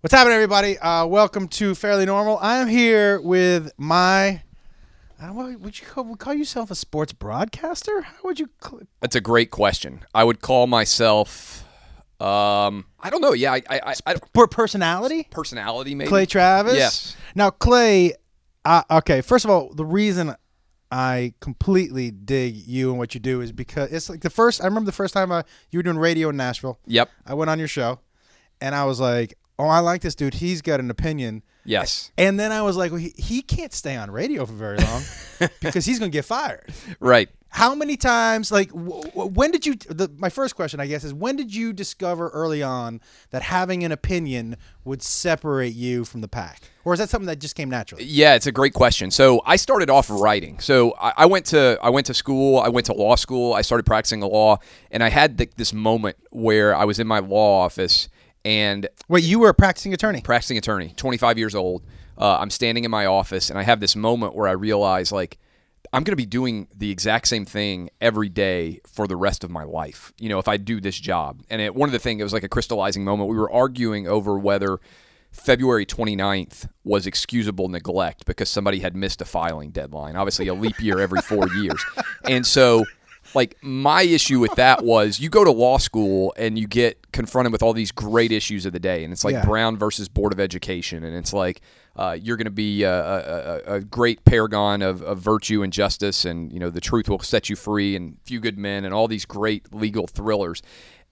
What's happening, everybody? Uh, welcome to Fairly Normal. I'm here with my. Don't know, would you call, would call yourself a sports broadcaster? How would you? Cl- That's a great question. I would call myself. Um, I don't know. Yeah, I, I, I, I per personality? personality maybe. Clay Travis. Yes. Now, Clay. Uh, okay. First of all, the reason I completely dig you and what you do is because it's like the first. I remember the first time I, you were doing radio in Nashville. Yep. I went on your show, and I was like, "Oh, I like this dude. He's got an opinion." Yes. And then I was like, well, he, he can't stay on radio for very long because he's going to get fired. Right. How many times, like, w- w- when did you, the, my first question, I guess, is when did you discover early on that having an opinion would separate you from the pack? Or is that something that just came naturally? Yeah, it's a great question. So I started off writing. So I, I went to I went to school. I went to law school. I started practicing law, and I had the, this moment where I was in my law office and Wait, you were a practicing attorney. practicing attorney, 25 years old. Uh, I'm standing in my office, and I have this moment where I realize, like, I'm going to be doing the exact same thing every day for the rest of my life. You know, if I do this job. And it, one of the things, it was like a crystallizing moment. We were arguing over whether February 29th was excusable neglect because somebody had missed a filing deadline. Obviously, a leap year every four years. And so, like, my issue with that was you go to law school and you get confronted with all these great issues of the day. And it's like Yeah. Brown versus Board of Education. And it's like, uh, you're going to be a, a, a- a great paragon of, of virtue and justice, and you know the truth will set you free, and Few Good Men, and all these great legal thrillers.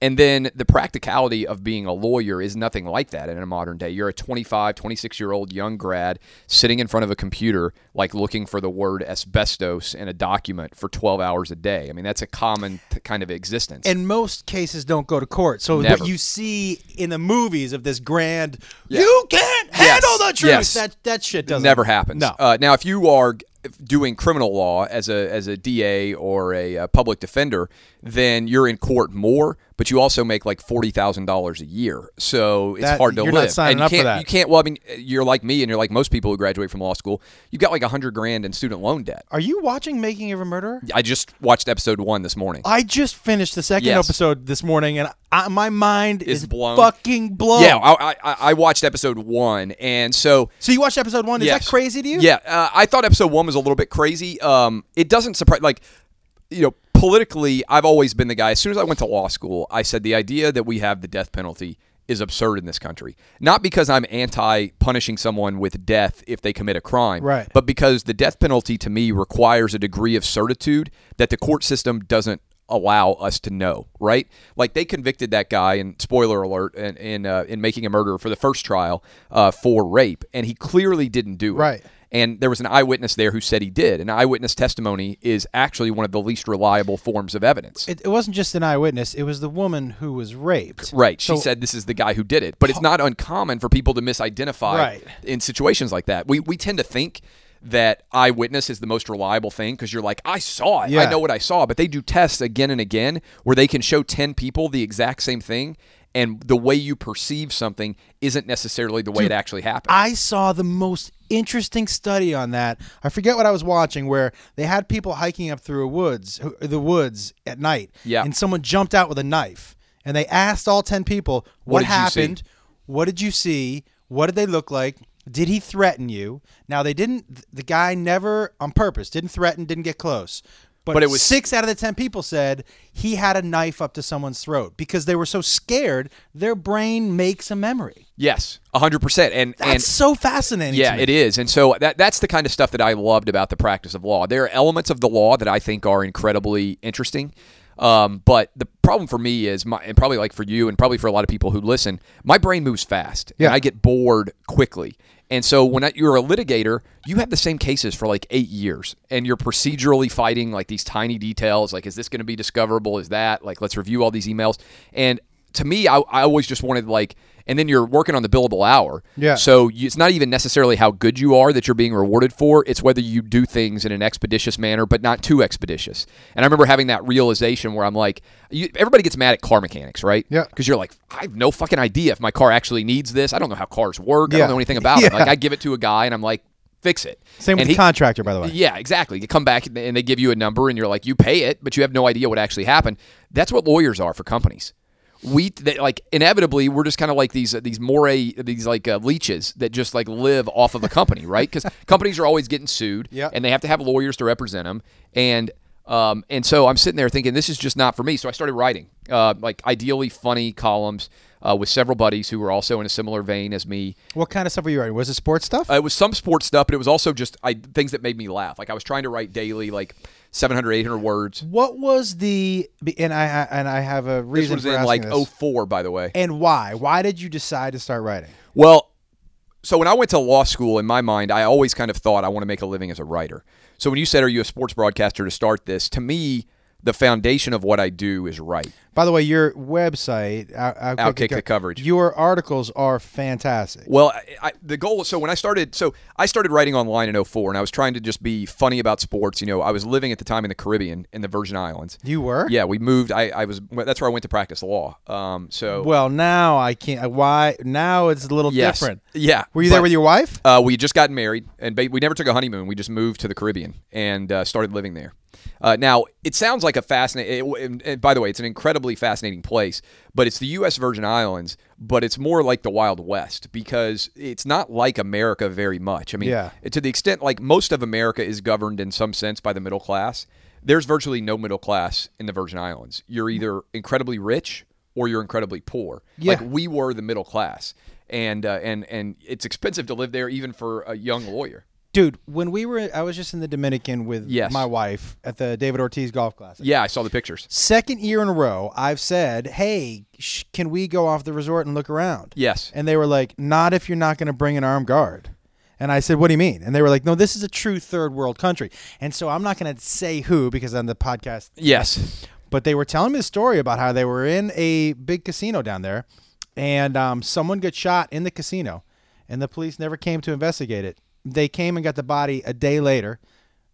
And then the practicality of being a lawyer is nothing like that in a modern day. You're a 25, 26 year old young grad sitting in front of a computer, like looking for the word asbestos in a document for 12 hours a day. I mean, that's a common t- kind of existence. And most cases don't go to court. So Never. what you see in the movies of this grand, Yeah. you can't handle the truth. Yes. That that shit doesn't never happens. No. Uh, now, if you are doing criminal law as a as a DA or a, uh public defender, then you're in court more, but you also make like forty thousand dollars a year. So it's That- hard to you're not live. signing and you up for can't, that. You can't. Well, I mean, you're like me, and you're like most people who graduate from law school. You've got like a hundred grand in student loan debt. Are you watching Making of a Murderer? I just watched episode one this morning. I just finished the second Yes. episode this morning, and I, my mind Is is, blown. fucking blown. Yeah, I, I, I watched episode one, and so so you watched episode one? Is Yes. that crazy to you? Yeah, uh, I thought episode one was a little bit crazy. Um, it doesn't surprise, like, you know, politically, I've always been the guy. As soon as I went to law school, I said the idea that we have the death penalty is absurd in this country. Not because I'm anti punishing someone with death if they commit a crime, Right. But because the death penalty to me requires a degree of certitude that the court system doesn't allow us to know, right? Like they convicted that guy, and spoiler alert, in in, uh, in making a murder for the first trial uh, for rape, and he clearly didn't do it, Right. And there was an eyewitness there who said he did. And eyewitness testimony is actually one of the least reliable forms of evidence. It, it wasn't just an eyewitness; it was the woman who was raped. Right. She So- said this is the guy who did it. But it's not uncommon for people to misidentify Right. in situations like that. We, we tend to think that eyewitness is the most reliable thing because you're like, I saw it. Yeah. I know what I saw. But they do tests again and again where they can show 10 people the exact same thing. And the way you perceive something isn't necessarily the way it actually happened. I saw the most interesting study on that. I forget what I was watching, where they had people hiking up through a woods, the woods at night, Yeah. and someone jumped out with a knife, and they asked all ten people, "What, What did you see?" happened? What did you see? What did they look like? Did he threaten you?" Now they didn't. The guy never, on purpose, didn't threaten, didn't get close. But, But it was- six out of the ten people said he had a knife up to someone's throat because they were so scared. Their brain makes a memory. yes, 100%. And, That's and so fascinating. Yeah, it is. And so that that's the kind of stuff that I loved about the practice of law. There are elements of the law that I think are incredibly interesting. Um, but the problem for me is, my, and probably like for you, and probably for a lot of people who listen, my brain moves fast, Yeah. and I get bored quickly. And so when you're a litigator, you have the same cases for like eight years, and you're procedurally fighting like these tiny details. Like, is this going to be discoverable? Is that like let's review all these emails? And to me, I, I always just wanted like, and then you're working on the billable hour. Yeah. So you, it's not even necessarily how good you are that you're being rewarded for. It's whether you do things in an expeditious manner, but not too expeditious. And I remember having that realization where I'm like, you, everybody gets mad at car mechanics, right? Yeah. Because you're like, I have no fucking idea if my car actually needs this. I don't know how cars work. I don't know anything about it. Like I give it to a guy and I'm like, fix it. Same with And the he- contractor, by the way. yeah, exactly. You come back and they give you a number and you're like, you pay it, but you have no idea what actually happened. That's what lawyers are for companies. We like inevitably we're just kind of like these these moray these like uh, leeches that just like live off of a company, right? Because companies are always getting sued, Yep. and they have to have lawyers to represent them, and um, and so I'm sitting there thinking this is just not for me. So I started writing uh, like ideally funny columns uh, with several buddies who were also in a similar vein as me. What kind of stuff were you writing? Was it sports stuff? Uh, it was some sports stuff, but it was also just I, things that made me laugh. Like I was trying to write daily, like 700, 800 words. what was the and I and I have a This reason was for in like this. 04, by the way. and why? Why did you decide to start writing? Well, so when I went to law school, in my mind, I always kind of thought I want to make a living as a writer. So when you said, "Are you a sports broadcaster?" to start this, to me, the foundation of what I do is right. By the way, your website, Out- Outkick, Outkick the Coverage. Your articles are fantastic. Well, I, I, the goal. So when I started, so I started writing online in 04, and I was trying to just be funny about sports. You know, I was living at the time in the Caribbean, in the Virgin Islands. You were? Yeah, we moved. I, I was. That's where I went to practice law. Um, so Well, now I can't. Why? Now it's a little yes, different. yeah. Were you there with your wife? Uh, we just gotten married, and ba- we never took a honeymoon. We just moved to the Caribbean and uh, started living there. Uh, now, it sounds like a fascinating. And, by the way, it's an incredibly fascinating place, but it's the U.S. Virgin Islands, but it's more like the Wild West because it's not like America very much. I mean, Yeah. to the extent like most of America is governed in some sense by the middle class. There's virtually no middle class in the Virgin Islands. You're either incredibly rich or you're incredibly poor. Yeah. Like we were the middle class, and uh, and and it's expensive to live there even for a young lawyer. Dude, when we were, I was just in the Dominican with Yes. my wife at the David Ortiz Golf Classic. Yeah, I saw the pictures. Second year in a row, I've said, "Hey, sh- can we go off the resort and look around?" Yes. And they were like, "Not if you're not going to bring an armed guard." And I said, "What do you mean?" And they were like, "No, this is a true third world country." And so I'm not going to say who because on the podcast, Yes. but they were telling me the story about how they were in a big casino down there, and um, someone got shot in the casino, and the police never came to investigate it. They came and got the body a day later,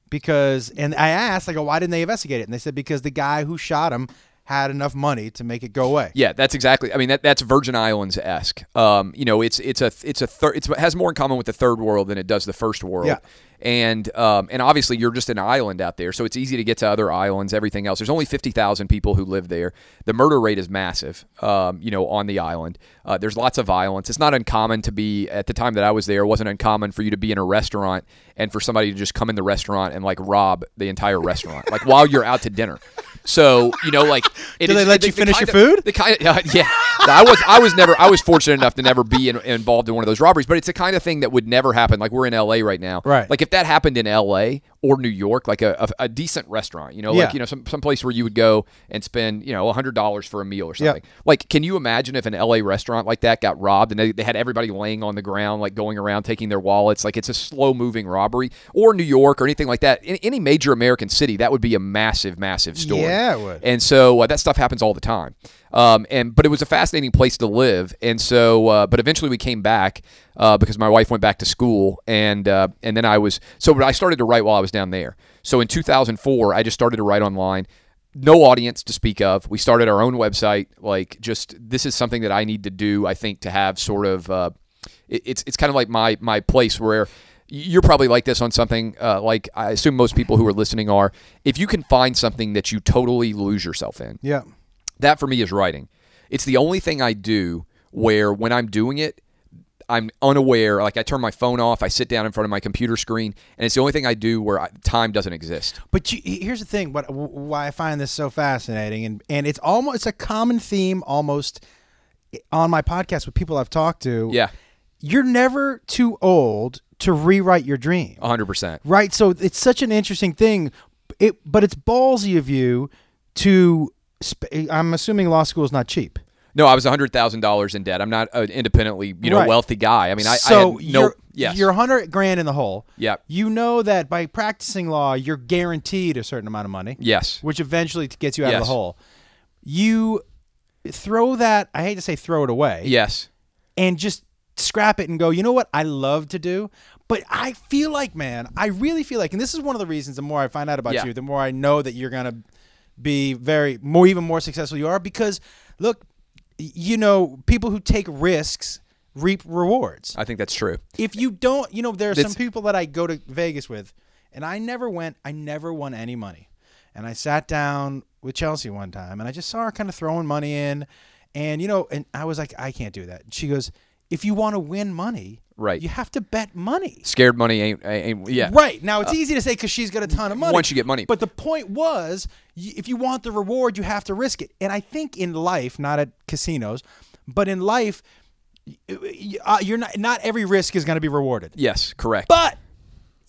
because and I asked, I go, why didn't they investigate it? And they said because the guy who shot him had enough money to make it go away. Yeah, that's exactly. I mean, that, that's Virgin Islands esque. Um, you know, it's it's a it's a third. It has more in common with the third world than it does the first world. Yeah. And um, and obviously you're just an island out there, so it's easy to get to other islands. Everything else. There's only fifty thousand people who live there. The murder rate is massive. Um, you know, on the island, uh, there's lots of violence. It's not uncommon to be at the time that I was there. It wasn't uncommon for you to be in a restaurant and for somebody to just come in the restaurant and like rob the entire restaurant, like while you're out to dinner. So you know, like, it Do they let the- you finish your of- food? the kind of uh, yeah i was i was never i was fortunate enough to never be in, involved in one of those robberies but it's the kind of thing that would never happen like we're in la right now Right. like if that happened in la or new york like a, a, a decent restaurant you know Yeah. like you know some, some place where you would go and spend you know $100 for a meal or Yeah. something like can you imagine if an la restaurant like that got robbed and they, they had everybody laying on the ground like going around taking their wallets like it's a slow moving robbery or new york or anything like that in any major american city that would be a massive massive story Yeah, it would. and so uh, that stuff happens all the time. Um, and but it was a fascinating place to live. And so, uh, but eventually we came back uh, because my wife went back to school, and uh, and then I was so but I started to write while I was down there. So in 2004, I just started to write online. No audience to speak of. We started our own website. Like, just this is something that I need to do. I think to have sort of uh, it, it's it's kind of like my my place where you're probably like this on something uh, like I assume most people who are listening are. If you can find something that you totally lose yourself in, Yeah. That for me is writing. It's the only thing I do where when I'm doing it, I'm unaware. Like I turn my phone off, I sit down in front of my computer screen, and it's the only thing I do where I, time doesn't exist. But you, here's the thing: what why I find this so fascinating, and and it's almost it's a common theme almost on my podcast with people I've talked to. Yeah, you're never too old to rewrite your dream, 100%. right? So it's such an interesting thing. It, but it's ballsy of you to. I'm assuming law school is not cheap. No, I was $100,000 in debt. I'm not an independently, you know, Right. wealthy guy. I mean, I, so I had no you're yes. you're 100 grand in the hole. Yep. You know that by practicing law, you're guaranteed a certain amount of money. yes. which eventually gets you out of the hole. You throw that, I hate to say throw it away, Yes. and just scrap it and go, you know what I love to do? But I feel like, man, I really feel like, and this is one of the reasons the more I find out about Yeah. you, the more I know that you're going to be very, more, even more successful you are because, look, you know, people who take risks reap rewards I think that's true. if you don't, you know, there are some people that I go to Vegas with, and I never went, I never won any money. And I sat down with Chelsea one time, and I just saw her kind of throwing money in, And you know, and I was like, I can't do that. She goes, if you want to win money, Right. you have to bet money. Scared money ain't, ain't yeah. Right now, it's easy to say because she's got a ton of money. once you get money. but the point was, y- if you want the reward, you have to risk it. And I think in life, not at casinos, but in life, y- y- uh, you're not. Not every risk is going to be rewarded. Yes, correct. But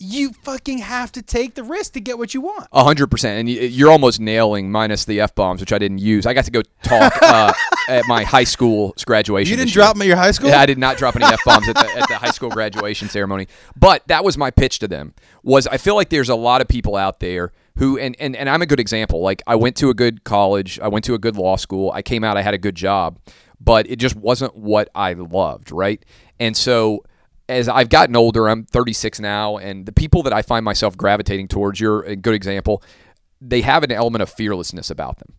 you fucking have to take the risk to get what you want. A hundred percent, and you're almost nailing minus the f bombs, which I didn't use. I got to go talk uh, at my high school graduation. You didn't this year. drop them at your high school. Yeah, I did not drop any f bombs at the, at the high school graduation ceremony. But that was my pitch to them. Was I feel like there's a lot of people out there who, and, and and I'm a good example. Like I went to a good college, I went to a good law school. I came out, I had a good job, but it just wasn't what I loved, right? And so as I've gotten older, I'm 36 now, and the people that I find myself gravitating towards, you're a good example. They have an element of fearlessness about them,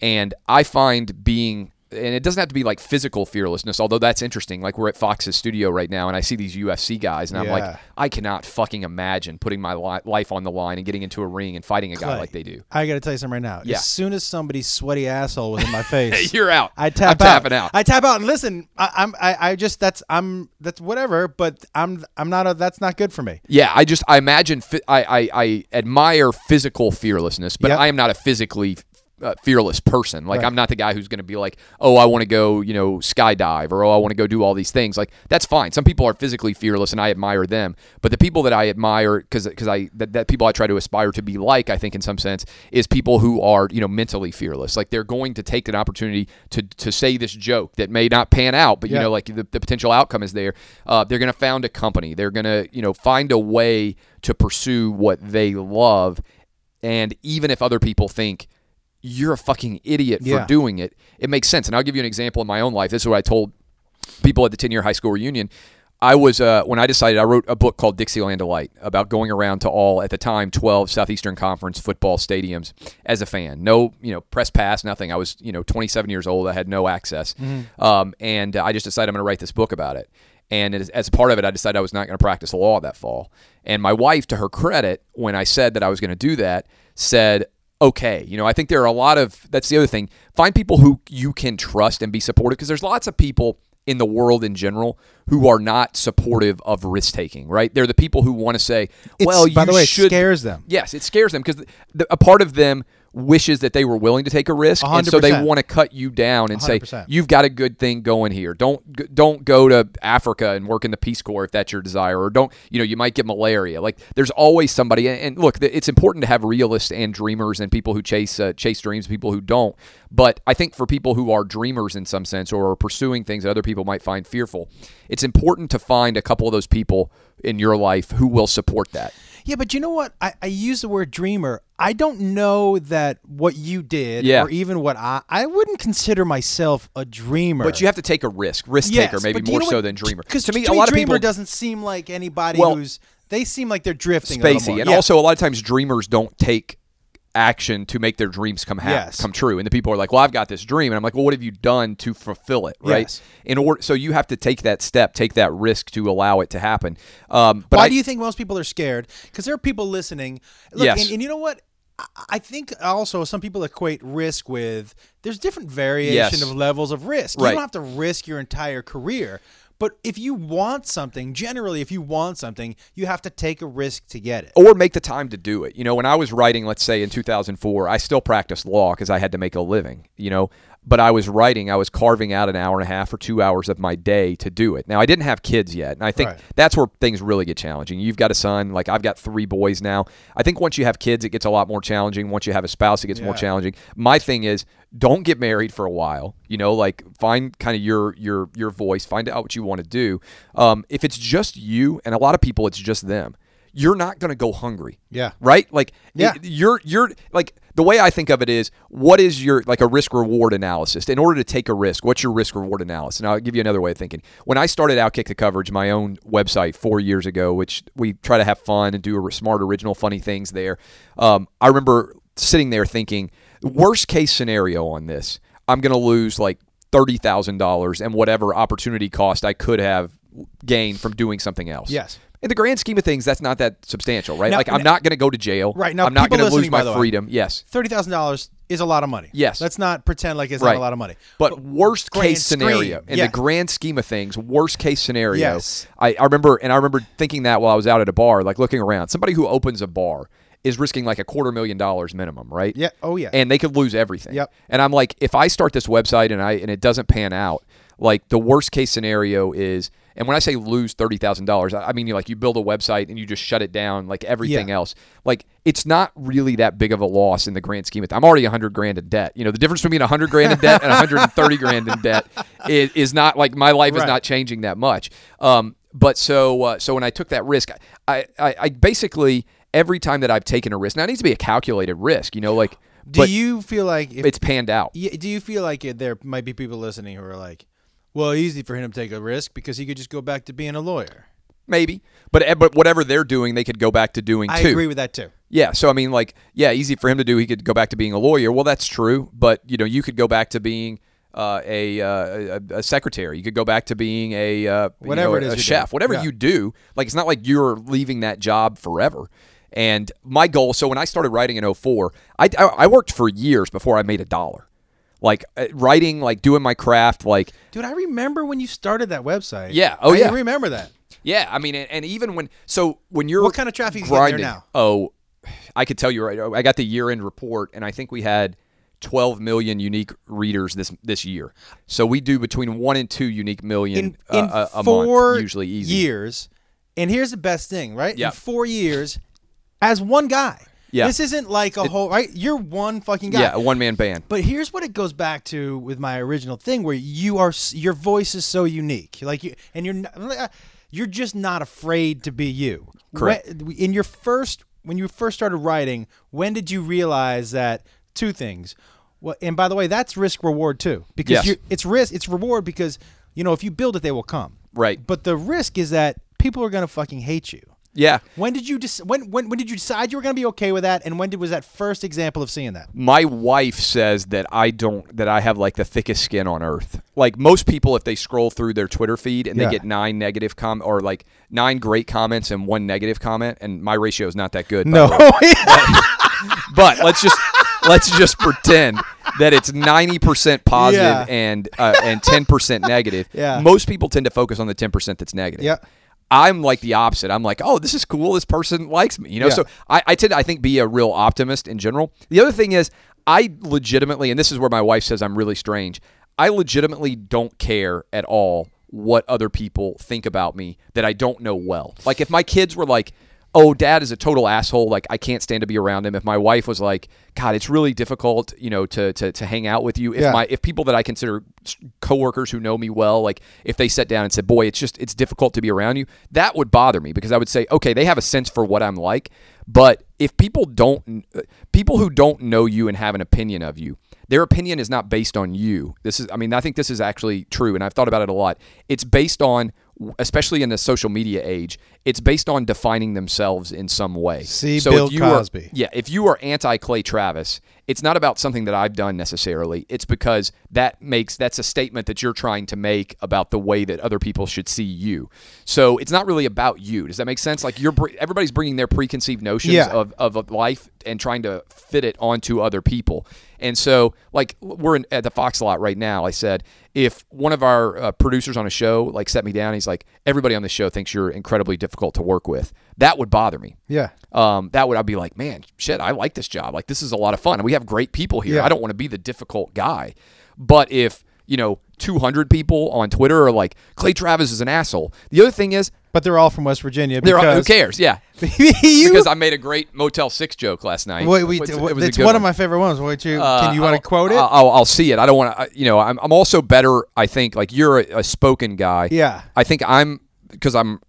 and I find being and it doesn't have to be like physical fearlessness, although that's interesting. Like we're at Fox's studio right now, and I see these UFC guys, and I'm like, I cannot fucking imagine putting my li- life on the line and getting into a ring and fighting a guy like they do. I got to tell you something right now. Yeah. As soon as somebody's sweaty asshole was in my face, You're out. I tap I'm out. tapping out. I tap out and listen. I, I'm. I, I just. That's. I'm. That's whatever. But I'm. I'm not. A, that's not good for me. Yeah, I just I imagine I, I I admire physical fearlessness, but Yep. I am not a physically uh, fearless person. Like Right. I'm not the guy who's going to be like, oh, I want to go, you know, skydive or oh, I want to go do all these things. Like that's fine. Some people are physically fearless, and I admire them. But the people that I admire, because because I that, that people I try to aspire to be like, I think in some sense, is people who are you know mentally fearless. Like they're going to take an opportunity to to say this joke that may not pan out, but you know, like the, the potential outcome is there. Uh, they're going to found a company. They're going to you know find a way to pursue what they love, and even if other people think you're a fucking idiot Yeah. for doing it, it makes sense. And I'll give you an example in my own life. This is what I told people at the 10 year high school reunion. I was uh, when I decided I wrote a book called Dixieland Delight about going around to all at the time 12 Southeastern Conference football stadiums as a fan. No, you know, press pass, nothing. I was you know 27 years old. I had no access, um, and I just decided I'm going to write this book about it. And as, as part of it, I decided I was not going to practice law that fall. And my wife, to her credit, when I said that I was going to do that, said, okay. You know, I think there are a lot of that's the other thing. Find people who you can trust and be supportive because there's lots of people in the world in general who are not supportive of risk taking, right? They're the people who want to say, It's- well, by the way, it should scares them. Yes, it scares them because the, a part of them wishes that they were willing to take a risk, and so they want to cut you down and say 100%. you've got a good thing going here. Don't don't go to Africa and work in the Peace Corps if that's your desire, or don't you know you might get malaria. Like there's always somebody, and, and look, it's important to have realists and dreamers and people who chase uh, chase dreams, people who don't. But I think for people who are dreamers in some sense or are pursuing things that other people might find fearful, it's important to find a couple of those people in your life who will support that. Yeah, but you know what? I, I use the word dreamer. I don't know that what you did, Yeah. or even what I, I wouldn't consider myself a dreamer. But you have to take a risk, risk Yes, taker, maybe but do you more so what- than dreamer. Because to me, a lot of dreamer people doesn't seem like anybody Well- who's. They seem like they're drifting. a spacey, and Yeah. also a lot of times dreamers don't take action to make their dreams come ha- Yes. come true. And the people are like, "Well, I've got this dream," and I'm like, "Well, what have you done to fulfill it?" Right? Yes. In order, so you have to take that step, take that risk to allow it to happen. Um, but Why I, do you think most people are scared? Because there are people listening. Look, Yes. and, and you know what? I- think also some people equate risk with there's different variation Yes. of levels of risk. You Right. don't have to risk your entire career. But if you want something, generally, if you want something, you have to take a risk to get it. or make the time to do it. You know, when I was writing, let's say in 2004, I still practiced law because I had to make a living. You know, but I was writing, I was carving out an hour and a half or two hours of my day to do it. Now I didn't have kids yet, and I think Right. that's where things really get challenging. You've got a son, like I've got three boys now. I think once you have kids, it gets a lot more challenging. Once you have a spouse, it gets more challenging. My thing is, don't get married for a while. You know, like find kind of your your your voice, find out what you want to do. Um, if it's just you, and a lot of people, it's just them. You're not going to go hungry Yeah. right? Like Yeah. it- you're you're like the way I think of it is what is your like a risk reward analysis. In order to take a risk, what's your risk reward analysis? And I'll give you another way of thinking. When I started Outkick the Coverage, my own website four years ago, which we try to have fun and do smart, original, funny things there. Um, I remember sitting there thinking, worst case scenario on this, I'm going to lose like thirty thousand dollars and whatever opportunity cost I could have gained from doing something else. Yes. In the grand scheme of things, that's not that substantial, right? Now- like I'm now- not going to go to jail. Right, now I'm not going to lose my the way. freedom. Yes. Thirty thousand dollars is a lot of money. Yes. Let's not pretend like it's Right. not a lot of money. But worst grand case scenario, in the grand scheme of things, worst case scenario. Yes. I, I remember, and I remember thinking that while I was out at a bar, like looking around. Somebody who opens a bar is risking like a quarter million dollars minimum, right? Yeah. Oh yeah. And they could lose everything. Yep. And I'm like, if I start this website and I and it doesn't pan out, like the worst case scenario is, and when I say lose thirty thousand dollars, I mean you like you build a website and you just shut it down, like everything Yeah. else. Like it's not really that big of a loss in the grand scheme of. I'm already a hundred grand in debt. You know, the difference between a hundred grand in debt and 130 grand in debt is, is not like my life is not changing that much. Um, but so uh, so when I took that risk, I, I I basically every time that I've taken a risk, now it needs to be a calculated risk. You know, like do you feel like if it's panned out. Do you feel like there might be people listening who are like, well, easy for him to take a risk because he could just go back to being a lawyer? Maybe, but eh, but whatever they're doing, they could go back to doing I too. agree with that too. Yeah, so I mean, like, yeah, easy for him to do. He could go back to being a lawyer. Well, that's true, but you know, you could go back to being uh, a, uh, a a secretary. You could go back to being a uh, you Whatever know, it is a you do. chef. Whatever Yeah. you do, like, it's not like you're leaving that job forever. And my goal. So when I started writing in 04, I I, I worked for years before I made a dollar. Like uh, writing, like doing my craft, like Dude, I remember when you started that website. Yeah. Oh, I yeah. remember that. Yeah, I mean, and, and even when so when you're What kind of traffic you getting there grinding, now? oh, I could tell you right. I got the year end report, and I think we had 12 million unique readers this this year. So we do between one and two unique million In, uh, a, a four month, usually easy. years, and here's the best thing, right? Yeah. In four years, as one guy. Yeah. This isn't like a whole right. You're one fucking guy. Yeah, a one man band. But here's what it goes back to with my original thing, where you are, your voice is so unique, like you, and you're, not, uh, you're just not afraid to be you. Correct. When- in your first, when you first started writing, when did you realize that two things? Well, and by the way, that's risk reward too, because Yes. it's risk, it's reward because you know if you build it, they will come. Right. But the risk is that people are gonna fucking hate you. Yeah. When did you dis- when, when when did you decide you were gonna be okay with that? And when did was that first example of seeing that? My wife says that I don't that I have like the thickest skin on earth. Like most people if they scroll through their Twitter feed and Yeah. they get nine negative com or like nine great comments and one negative comment and my ratio is not that good. by the way. but let's just let's just pretend that it's 90% positive Yeah. and uh, and 10% negative. Yeah. Most people tend to focus on the 10% that's negative. Yeah. I'm like the opposite. I'm like, oh, this is cool. This person likes me. You know, Yeah. so I, I tend to, I think, be a real optimist in general. The other thing is, I legitimately, and this is where my wife says I'm really strange, I legitimately don't care at all what other people think about me that I don't know well. Like, if my kids were like, oh, dad is a total asshole, like, I can't stand to be around him. If my wife was like, God, it's really difficult, you know, to, to, to hang out with you. If Yeah. my, if people that I consider coworkers who know me well, like if they sat down and said, "Boy, it's just it's difficult to be around you," that would bother me because I would say, "Okay, they have a sense for what I'm like." But if people don't, uh, people who don't know you and have an opinion of you, their opinion is not based on you. This is, I mean, I think this is actually true, and I've thought about it a lot. It's based on, especially in the social media age, it's based on defining themselves in some way. See so Bill if you are- Cosby. yeah, if you are anti Clay Travis, it's not about something that I've done necessarily. It's because that makes that's a statement that you're trying to make about the way that other people should see you. So it's not really about you. Does that make sense? Like you're everybody's bringing their preconceived notions Yeah. of of life and trying to fit it onto other people. And so, like we're in, at the Fox lot right now. I said if one of our uh, producers on a show like set me down, he's like, everybody on the show thinks you're incredibly difficult to work with. That would bother me Yeah. Um, that would I'd be like, man, shit, I like this job. Like this is a lot of fun, and we have great people here. Yeah. I don't want to be the difficult guy. But if you know, 200 people on Twitter are like, Clay Travis is an asshole. The other thing is, But they're all from West Virginia. they're Because who cares? Yeah, you, because I made a great Motel Six joke last night. Wait, we, It was- it's it was it's good one of my favorite ones. Wait, you, Uh, can you want to quote it? I'll, I'll, I'll see it. I don't want to. You know, I'm, I'm also better. I think like you're a, a spoken guy. Yeah. I think I'm because I'm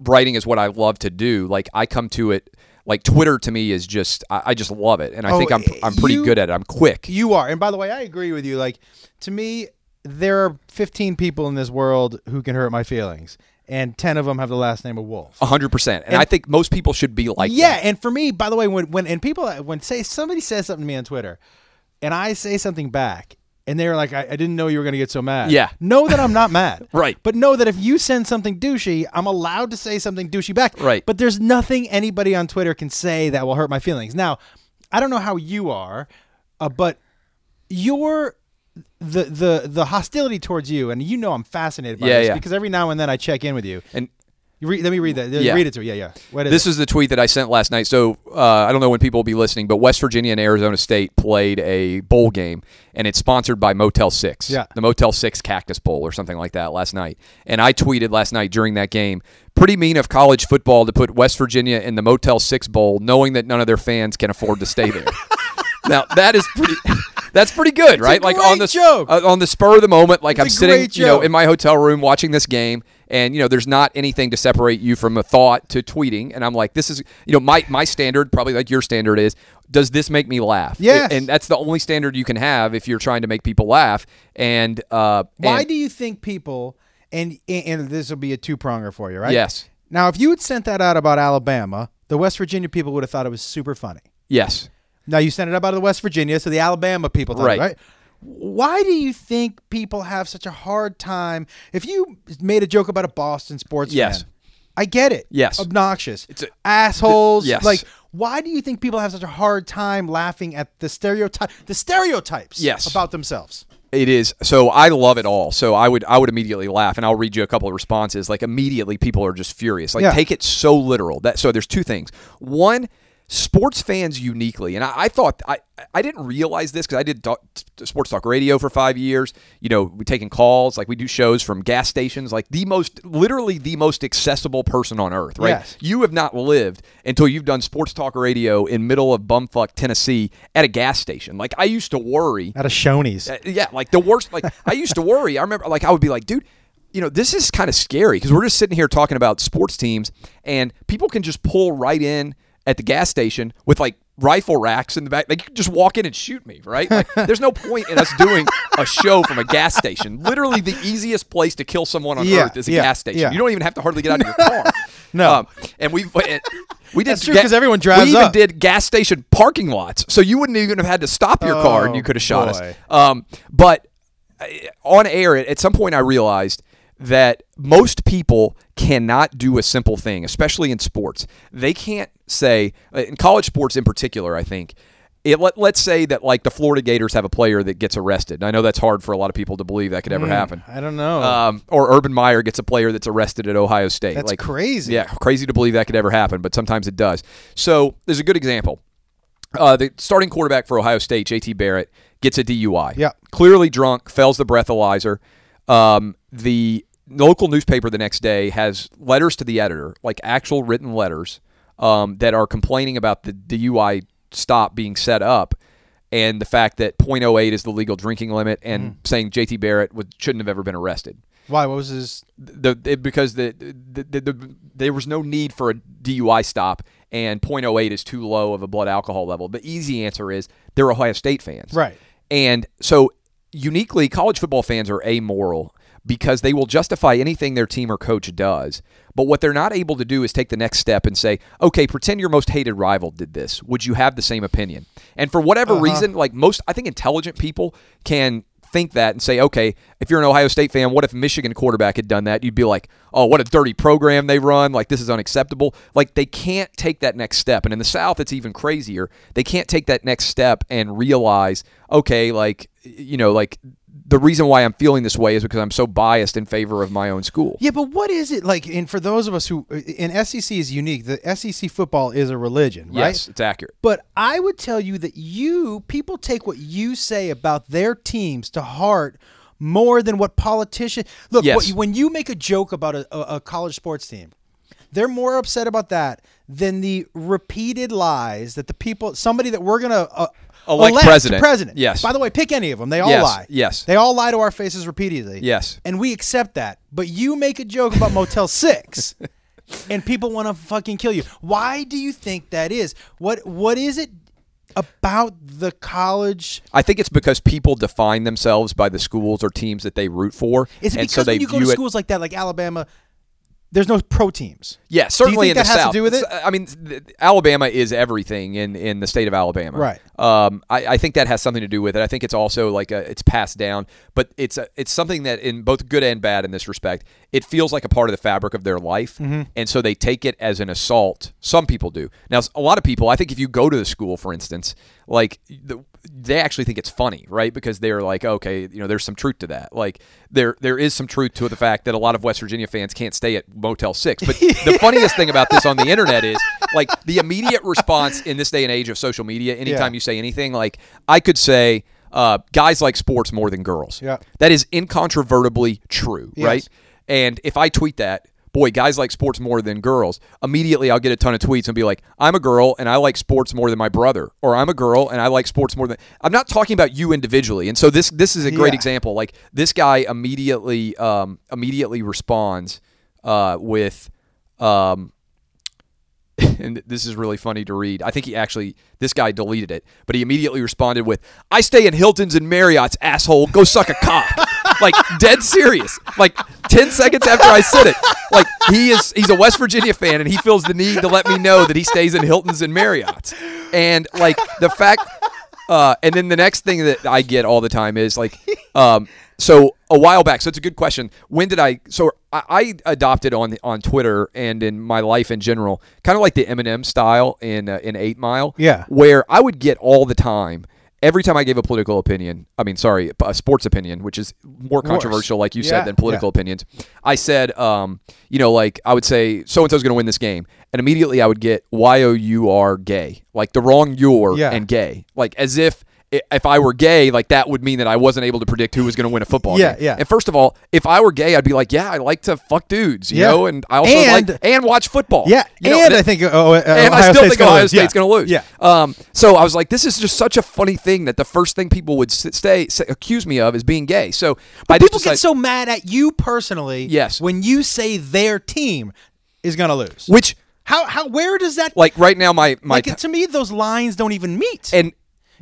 writing is what I love to do. Like I come to it. Like Twitter to me is just I, I just love it, and I Oh, think I'm I'm pretty you- good at it. I'm quick. You are. And by the way, I agree with you. Like, to me, there are 15 people in this world who can hurt my feelings, and 10 of them have the last name of Wolf. hundred percent, and And- I think most people should be like yeah, that. and for me, by the way, when when and people when say somebody says something to me on Twitter, and I say something back, and they were like, I, I didn't know you were going to get so mad. Yeah. Know that I'm not mad. Right. But know that if you send something douchey, I'm allowed to say something douchey back. Right. But there's nothing anybody on Twitter can say that will hurt my feelings. Now, I don't know how you are, uh, but your the the the hostility towards you, and you know I'm fascinated by Yeah, this yeah. because every now and then I check in with you. And You read, let me read that. Yeah. Read it to me. Yeah, yeah. What is This it? is the tweet that I sent last night. So uh, I don't know when people will be listening, but West Virginia and Arizona State played a bowl game, and it's sponsored by Motel Six, Yeah. the Motel Six Cactus Bowl or something like that last night. And I tweeted last night during that game, pretty mean of college football to put West Virginia in the Motel Six Bowl, knowing that none of their fans can afford to stay there. now that is pretty. That's pretty good, right? like on the uh, on the spur of the moment, like It's I'm sitting, you know, in my hotel room watching this game, and you know, there's not anything to separate you from a thought to tweeting, and I'm like, this is, you know, my my standard, probably like your standard is, does this make me laugh? yeah and that's the only standard you can have if you're trying to make people laugh. And uh, Why and- do you think people and and this will be a two pronger for you, right? Yes. Now, if you had sent that out about Alabama, the West Virginia people would have thought it was super funny. yes, Now you sent it out about the West Virginia, so the Alabama people thought, Right. right. Why do you think people have such a hard time? If you made a joke about a Boston sports Yes. fan, I get it. Yes. obnoxious, It's a- assholes. Yes. Like, why do you think people have such a hard time laughing at the stereotype, the stereotypes, Yes. about themselves? It is. So I love it all. So I would I would immediately laugh, and I'll read you a couple of responses. Like immediately, people are just furious. Like Yeah. take it so literal. That so there's two things. One, sports fans uniquely, and I, I thought I I didn't realize this because I did talk, sports talk radio for five years. You know, we taking calls like we do shows from gas stations. Like the most, literally the most accessible person on earth. Right? Yes. You have not lived until you've done sports talk radio in middle of bumfuck Tennessee at a gas station. Like I used to worry. at a Shoney's. Uh, yeah, like the worst. Like I used to worry. I remember, like I would be like, dude, you know, this is kind of scary because we're just sitting here talking about sports teams, and people can just pull right in at the gas station with like rifle racks in the back. They can just walk in and shoot me, right? Like, there's no point in us doing a show from a gas station. Literally, the easiest place to kill someone on Yeah, earth is a yeah, gas station. yeah. You don't even have to hardly get out of your car. No. Um, and we we did That's true, 'cause everyone We drives even up. did gas station parking lots, so you wouldn't even have had to stop your car, and Oh, you could have shot us. Um, but uh, on air, at some point, I realized that most people cannot do a simple thing, especially in sports. They can't say, uh, in college sports in particular, I think. It, let, let's say that like the Florida Gators have a player that gets arrested. I know that's hard for a lot of people to believe that could ever happen. I don't know. Um, or Urban Meyer gets a player that's arrested at Ohio State. That's like, crazy. Yeah, crazy to believe that could ever happen, but sometimes it does. So there's a good example. Uh, the starting quarterback for Ohio State, JT Barrett, gets a DUI. Yeah. Clearly drunk, fails the breathalyzer. Um, the local newspaper the next day has letters to the editor, like actual written letters, um, that are complaining about the DUI stop being set up and the fact that .08 is the legal drinking limit and Mm. saying JT Barrett would, shouldn't have ever been arrested Why? What was his? the, it- because the, the, the, the there was no need for a DUI stop, and .08 is too low of a blood alcohol level. The easy answer is they're Ohio State fans, Right. And so uniquely, college football fans are amoral because they will justify anything their team or coach does. But what they're not able to do is take the next step and say, okay, pretend your most hated rival did this. Would you have the same opinion? And for whatever uh-huh. reason, like most, I think intelligent people can think that and say, okay, if you're an Ohio State fan, what if Michigan quarterback had done that? You'd be like, oh, what a dirty program they run. Like, this is unacceptable. Like, they can't take that next step. And in the South, it's even crazier. They can't take that next step and realize, okay, like, you know, like, the reason why I'm feeling this way is because I'm so biased in favor of my own school. Yeah, but what is it like? And for those of us who, and SEC is unique. The SEC football is a religion, right? Yes, it's accurate. But I would tell you that you people take what you say about their teams to heart more than what politicians look. Yes. What, when you make a joke about a, a, college sports team, they're more upset about that than the repeated lies that the people, somebody that we're gonna uh, Elect to president. president. Yes. By the way, pick any of them. They all Yes, lie. yes. They all lie to our faces repeatedly. Yes. And we accept that. But you make a joke about Motel Six. And people want to fucking kill you. Why do you think that is? What What is it about the college? I think it's because people define themselves by the schools or teams that they root for. Is it and because so they when you go to it- schools like that, like Alabama, there's no pro teams. Yeah, certainly in that the has to South. do with it? I mean, Alabama is everything in, in the state of Alabama. Right. Um, I, I think that has something to do with it. I think it's also like a, it's passed down, but it's a, it's something that in both good and bad in this respect, it feels like a part of the fabric of their life, Mm-hmm. and so they take it as an assault. Some people do. Now, a lot of people, I think, if you go to the school, for instance, like the, they actually think it's funny, right? Because they're like, okay, you know, there's some truth to that. Like there there is some truth to the fact that a lot of West Virginia fans can't stay at Motel Six. But the funniest thing about this on the internet is like the immediate response in this day and age of social media. Anytime Yeah. you say anything, like I could say, uh, guys like sports more than girls. Yeah. that is incontrovertibly true, Yes. right? And if I tweet that. Boy, guys like sports more than girls. Immediately, I'll get a ton of tweets and be like, "I'm a girl and I like sports more than my brother," or "I'm a girl and I like sports more than." I'm not talking about you individually, and so this this is a great Yeah. example. Like this guy immediately um, immediately responds uh, with, um, and this is really funny to read. I think he actually this guy deleted it, but he immediately responded with, "I stay in Hilton's and Marriott's, asshole. Go suck a cock." Like dead serious. Like ten seconds after I said it, like he is he's a West Virginia fan and he feels the need to let me know that he stays in Hilton's and Marriott's, and like the fact. Uh, and then the next thing that I get all the time is like, um, so a while back. So it's a good question. When did I? So I, I adopted on on Twitter and in my life in general, kind of like the Eminem style in uh, in Eight Mile. Yeah. Where I would get all the time. Every time I gave a political opinion, I mean, sorry, a sports opinion, which is more controversial, like you Yeah, said, than political yeah. opinions. I said, um, you know, like I would say, so and so's going to win this game, and immediately I would get Y O U R gay, like the wrong your Yeah. and gay, like as if if I were gay, like that would mean that I wasn't able to predict who was going to win a football Yeah, game. yeah. And first of all, if I were gay, I'd be like, yeah, I like to fuck dudes, you Yeah. know, and I also And- like and watch football. Yeah, You know, and that- I think oh, uh, and Ohio I still State's think Ohio lose. State's yeah. going to lose. Yeah, Um, so I was like, this is just such a funny thing that the first thing people would stay, say, accuse me of is being gay. So I people get so mad at you personally. Yes. when you say their team is going to lose. which How how where does that like right now my my like t- to me those lines don't even meet. and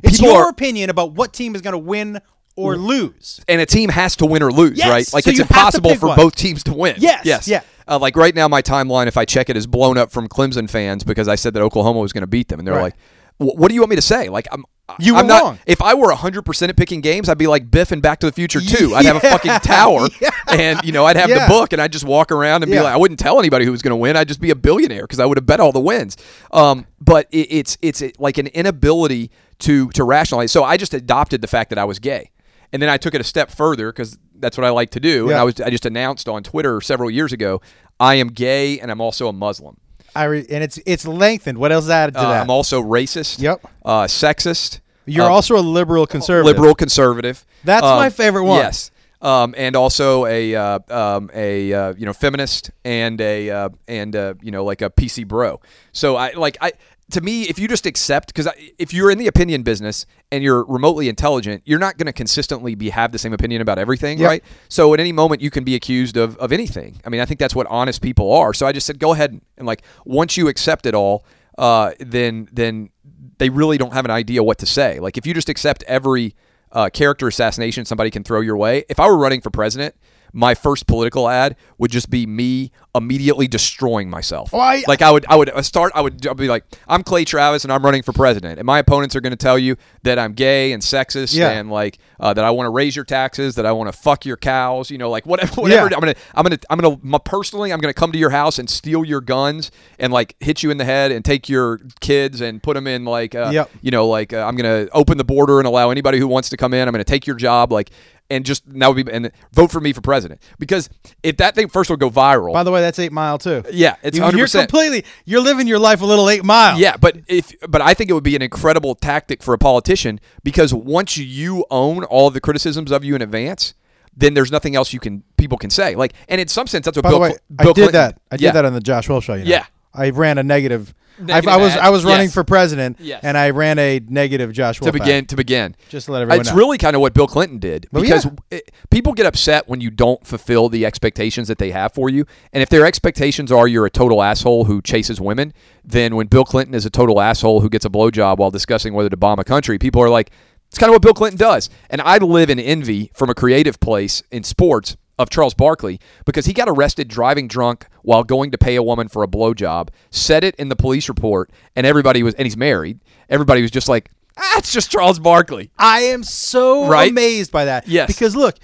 it's people your are- opinion about what team is going to win or lose. and a team has to win or lose, Yes, right? Like so it's you have to impossible for one. both teams to win. Yes, yes, yeah. Uh, like right now, my timeline, if I check it, is blown up from Clemson fans because I said that Oklahoma was going to beat them, and they're Right. like, "What do you want me to say?" Like, I'm. You I'm were not, wrong. If I were 100% at picking games, I'd be like Biff and Back to the Future 2. I'd have a fucking tower Yeah. and, you know, I'd have Yeah. the book and I'd just walk around and be like, I wouldn't tell anybody who was going to win. I'd just be a billionaire because I would have bet all the wins. Um, but it, it's, it's like an inability to, to rationalize. So I just adopted the fact that I was gay. And then I took it a step further because that's what I like to do. And I was I just announced on Twitter several years ago, I am gay and I'm also a Muslim. I re- and it's it's lengthened. What else added to Uh, that? I'm also racist. Yep. Uh, sexist. You're uh, also a liberal conservative. liberal conservative. That's Um, my favorite one. Yes. Um, and also a uh, um, a uh, you know feminist and a uh, and uh, you know like a PC bro. So I like I to me if you just accept because if you're in the opinion business and you're remotely intelligent, you're not going to consistently be have the same opinion about everything, Yep. right? So at any moment you can be accused of of anything. I mean, I think that's what honest people are. So I just said go ahead and, and like once you accept it all, uh, then then they really don't have an idea what to say. Like if you just accept every uh, character assassination somebody can throw your way. If I were running for president, my first political ad would just be me immediately destroying myself. Oh, I- like I would, I would uh, start. I would I'd be like, I'm Clay Travis and I'm running for president, and my opponents are going to tell you that I'm gay and sexist Yeah. and like uh, that I want to raise your taxes, that I want to fuck your cows, you know, like whatever. whatever Yeah. I'm gonna, I'm gonna, I'm gonna my, personally, I'm gonna come to your house and steal your guns and like hit you in the head and take your kids and put them in like, uh, Yep. you know, like uh, I'm gonna open the border and allow anybody who wants to come in. I'm gonna take your job, like, and just that would be and vote for me for president because if that thing first will go viral. By the way, that's eight mile too. yeah, it's You- 100. You're completely. You're living your life a little eight mile. yeah, but if but I think it would be an incredible tactic for a politician because once you own all the criticisms of you in advance, then there's nothing else you can people can say. Like, and in some sense, that's what By Bill. the way, Cl- I did Clinton- that. I yeah. did that on the Josh Wolf show. You know? Yeah. I ran a negative. I, I was ad. I was running Yes. for president, Yes. and I ran a negative Josh Wolf to ad. begin to begin. Just to let everyone know. It's know. really kind of what Bill Clinton did Well, because yeah. it, people get upset when you don't fulfill the expectations that they have for you. And if their expectations are you're a total asshole who chases women, then when Bill Clinton is a total asshole who gets a blowjob while discussing whether to bomb a country, people are like, it's kind of what Bill Clinton does. And I live in envy from a creative place in sports. Of Charles Barkley because he got arrested driving drunk while going to pay a woman for a blowjob, said it in the police report, and everybody was, and he's married. Everybody was just like, ah, just Charles Barkley. I am so Right? amazed by that. Yes. Because look,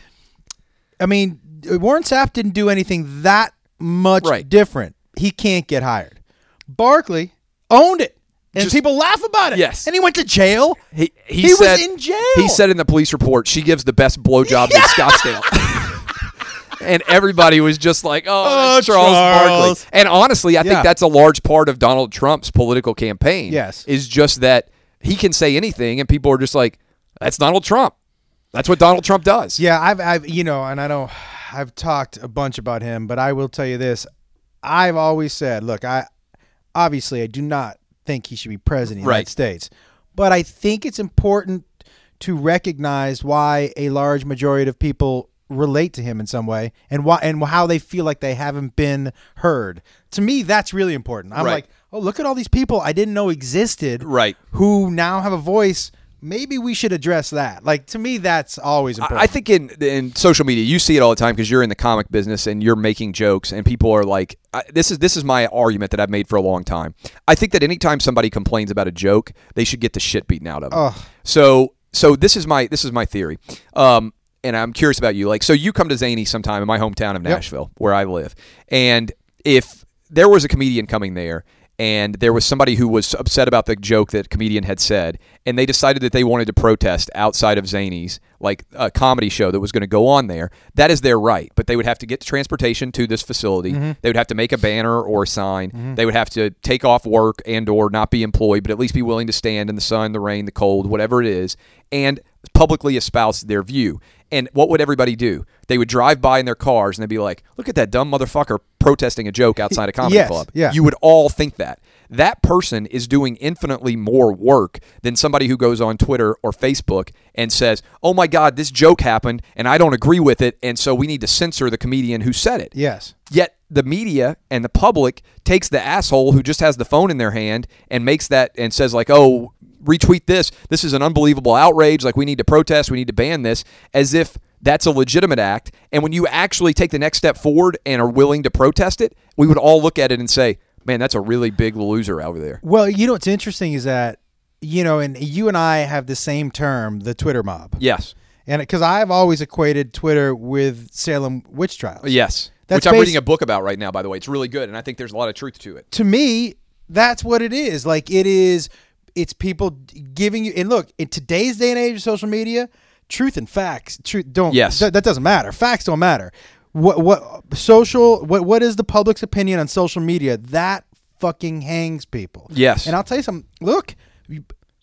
I mean, Warren Sapp didn't do anything that much Right. different. He can't get hired. Barkley owned it. And Just- people laugh about it. Yes. And he went to jail. He, he, He was said, in jail. He said in the police report, she gives the best blowjobs in Scottsdale. and everybody was just like, oh, Oh, Charles, Charles. Barkley. And honestly, I Yeah. think that's a large part of Donald Trump's political campaign. Yes. Is just that he can say anything and people are just like, that's Donald Trump. That's what Donald Trump does. Yeah, I've, I've, you know, and I don't, I've talked a bunch about him, but I will tell you this: I've always said, look, I, obviously, I do not think he should be president of the Right. United States, but I think it's important to recognize why a large majority of people relate to him in some way, and why and how they feel like they haven't been heard. To me, that's really important. I'm Right. like, oh, look at all these people I didn't know existed, Right. Who now have a voice. Maybe we should address that. Like to me, that's always important. I think in in social media, you see it all the time because you're in the comic business and you're making jokes, and people are like, I, "This is this is my argument that I've made for a long time." I think that anytime somebody complains about a joke, they should get the shit beaten out of them. Ugh. So so this is my this is my theory. Um, and I'm curious about you. Like, so you come to Zany sometime in my hometown of Nashville, where I live, and if there was a comedian coming there. And there was somebody who was upset about the joke that comedian had said, and they decided that they wanted to protest outside of Zany's, like a comedy show that was going to go on there. That is their right, but they would have to get transportation to this facility. Mm-hmm. They would have to make a banner or a sign. Mm-hmm. They would have to take off work and or not be employed, but at least be willing to stand in the sun, the rain, the cold, whatever it is, and publicly espouse their view. And what would everybody do? They would drive by in their cars and they'd be like, "Look at that dumb motherfucker protesting a joke outside a comedy Yes, club." yeah. You would all think that. That person is doing infinitely more work than somebody who goes on Twitter or Facebook and says, "Oh my god, this joke happened and I don't agree with it, and so we need to censor the comedian who said it." yes. Yet the media and the public takes the asshole who just has the phone in their hand and makes that and says like, "Oh, retweet this. This is an unbelievable outrage. Like we need to protest. We need to ban this." As if that's a legitimate act. And when you actually take the next step forward and are willing to protest it, we would all look at it and say, "Man, that's a really big loser over there." Well, you know what's interesting is that you know, and you and I have the same term, the Twitter mob, Yes. and because I've always equated Twitter with Salem witch trials. Yes. That's Which I'm reading a book about right now, by the way. It's really good, and I think there's a lot of truth to it. To me, that's what it is. Like it is. It's people giving you. And look, in today's day and age of social media, truth and facts, truth don't. Yes. that, that doesn't matter. Facts don't matter. What what social what what is the public's opinion on social media? That fucking hangs people. Yes. And I'll tell you something. Look,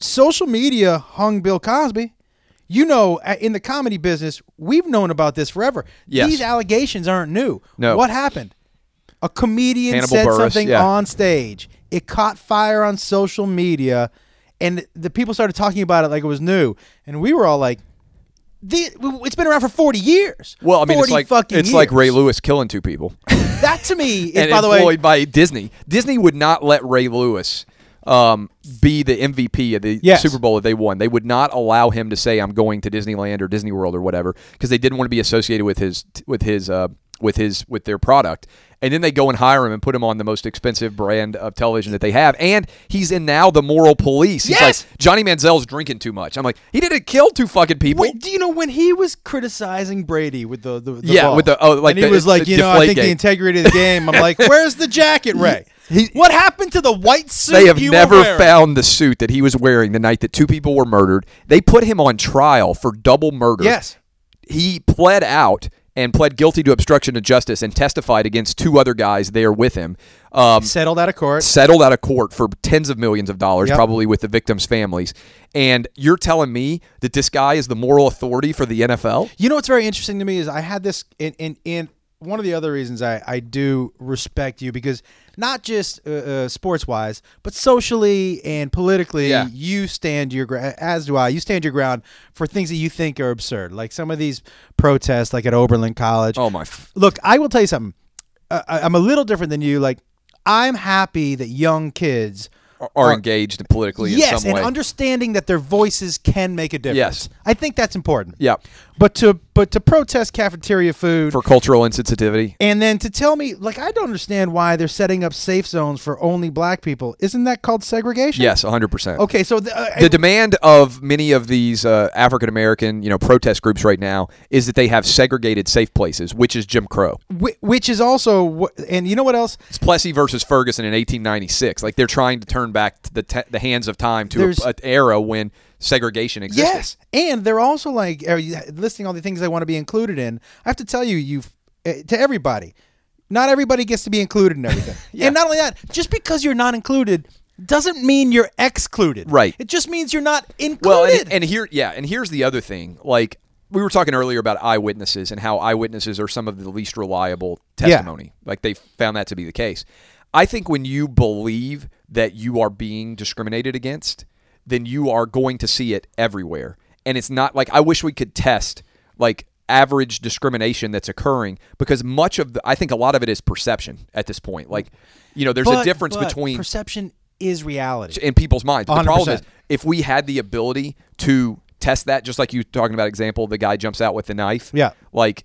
social media hung Bill Cosby. You know, in the comedy business, we've known about this forever. Yes. These allegations aren't new. No. What happened? A comedian Hannibal said Buress, something yeah. on stage. It caught fire on social media, and the people started talking about it like it was new. And we were all like, the, "It's been around for forty years." Well, I mean, it's like it's like. Ray Lewis killing two people. That to me is, and by the way, by Disney. Disney would not let Ray Lewis um, be the MVP of the Yes. Super Bowl that they won. They would not allow him to say, "I'm going to Disneyland or Disney World or whatever," because they didn't want to be associated with his with his uh, with his with their product. And then they go and hire him and put him on the most expensive brand of television that they have. And he's in now the moral police. He's Yes. like Johnny Manziel's drinking too much. I'm like, he didn't kill two fucking people. Wait, do you know when he was criticizing Brady with the, the, the Yeah, ball, with the- oh, like and he the- was like, you know, I think the integrity of the game. I'm like, where's the jacket, Ray? He- what happened to the white suit? They have never found the suit that he was wearing the night that two people were murdered. They put him on trial for double murder. Yes, He pled out and pled guilty to obstruction of justice and testified against two other guys there with him. Um, settled out of court. settled out of court for tens of millions of dollars, Yep. probably with the victims' families. And you're telling me that this guy is the moral authority for the NFL? You know what's very interesting to me is I had this in in, in one of the other reasons I, I do respect you because not just uh, uh, sports wise, but socially and politically, Yeah. you stand your ground. As do I. You stand your ground for things that you think are absurd, like some of these protests, like at Oberlin College. Oh my! F- Look, I will tell you something. Uh, I- I'm a little different than you. Like, I'm happy that young kids are engaged politically in yes, some way. and understanding that their voices can make a difference. Yes. I think that's important. yeah, But to but to protest cafeteria food for cultural insensitivity. and then to tell me like I don't understand why they're setting up safe zones for only black people. Isn't that called segregation? Yes, 100%. Okay, so the, uh, the demand of many of these uh, African American, you know, protest groups right now is that they have segregated safe places, which is Jim Crow. whi- which is also and you know what else? It's Plessy versus Ferguson in 1896. Like they're trying to turn back the te- the hands of time to an era when segregation existed. Yes, and they're also like are you listing all the things they want to be included in. I have to tell you, you uh, to everybody, not everybody gets to be included in everything. Yeah. And not only that, just because you're not included doesn't mean you're excluded. Right. It just means you're not included. Well, and, and here, yeah, and here's the other thing. Like we were talking earlier about eyewitnesses and how eyewitnesses are some of the least reliable testimony. Like they found that to be the case. I think when you believe that you are being discriminated against, then you are going to see it everywhere. And it's not like I wish we could test like average discrimination that's occurring because much of the I think a lot of it is perception at this point. Like, you know, there's a difference but between perception is reality. in people's minds. But the problem is if we had the ability to test that, just like you talking about example, the guy jumps out with the knife. Yeah. Like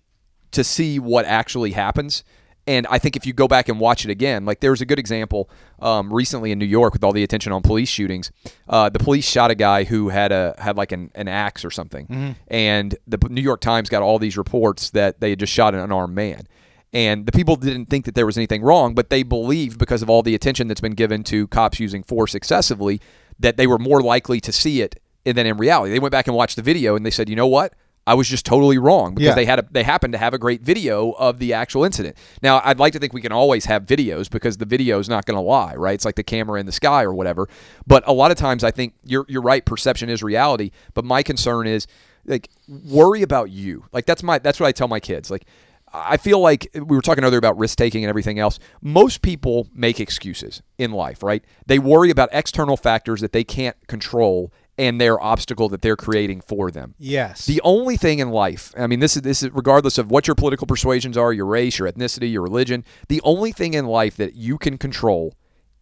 to see what actually happens. And I think if you go back and watch it again, like there was a good example um, recently in New York with all the attention on police shootings. Uh, the police shot a guy who had a had like an, an axe or something, Mm-hmm. and the New York Times got all these reports that they had just shot an unarmed man. And the people didn't think that there was anything wrong, but they believed because of all the attention that's been given to cops using force excessively that they were more likely to see it than in reality. They went back and watched the video and they said, you know what? I was just totally wrong because Yeah. they had a, they happened to have a great video of the actual incident. Now, I'd like to think we can always have videos because the video is not going to lie, right? It's like the camera in the sky or whatever. But a lot of times, I think you're you're right. Perception is reality. But my concern is like worry about you. Like that's my that's what I tell my kids. Like I feel like we were talking earlier about risk taking and everything else. Most people make excuses in life, right? They worry about external factors that they can't control and their obstacle that they're creating for them. yes. The only thing in life, I mean, this is this is regardless of what your political persuasions are, your race, your ethnicity, your religion. The only thing in life that you can control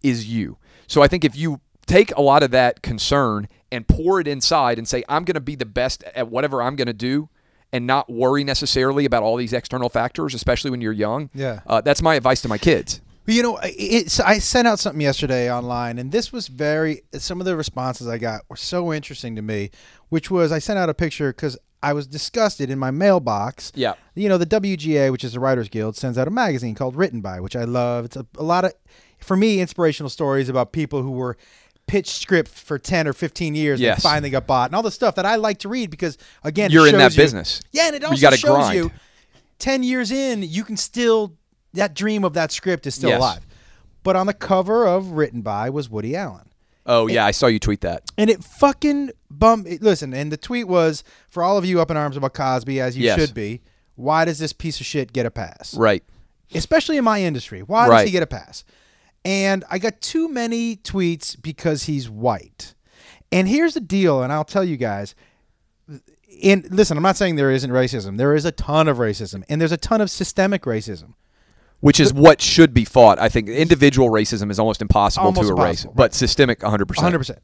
is you. So I think if you take a lot of that concern and pour it inside and say, I'm going to be the best at whatever I'm going to do, and not worry necessarily about all these external factors, especially when you're young. Yeah. uh, that's my advice to my kids. You know, it's, I sent out something yesterday online, and this was very. Some of the responses I got were so interesting to me, which was I sent out a picture because I was disgusted in my mailbox. Yeah. You know, the WGA, which is the Writers Guild, sends out a magazine called Written By, which I love. It's a, a lot of, for me, inspirational stories about people who were pitched script for 10 or 15 years Yes. and finally got bought and all the stuff that I like to read because, again, You're in that you- business. Yeah, and it also shows grind. you 10 years in, you can still, that dream of that script is still Yes. alive. But on the cover of Written By was Woody Allen. Oh yeah, I saw you tweet that. And it fucking bum. Listen, and the tweet was for all of you up in arms about Cosby, as you Yes. should be. Why does this piece of shit get a pass? Right. Especially in my industry. Why does he get a pass? And I got too many tweets because he's white. And here's the deal, and I'll tell you guys. And listen, I'm not saying there isn't racism. There is a ton of racism, and there's a ton of systemic racism. Which is what should be fought. I think individual racism is almost impossible Almost to erase, impossible, but systemic 100%. 100%.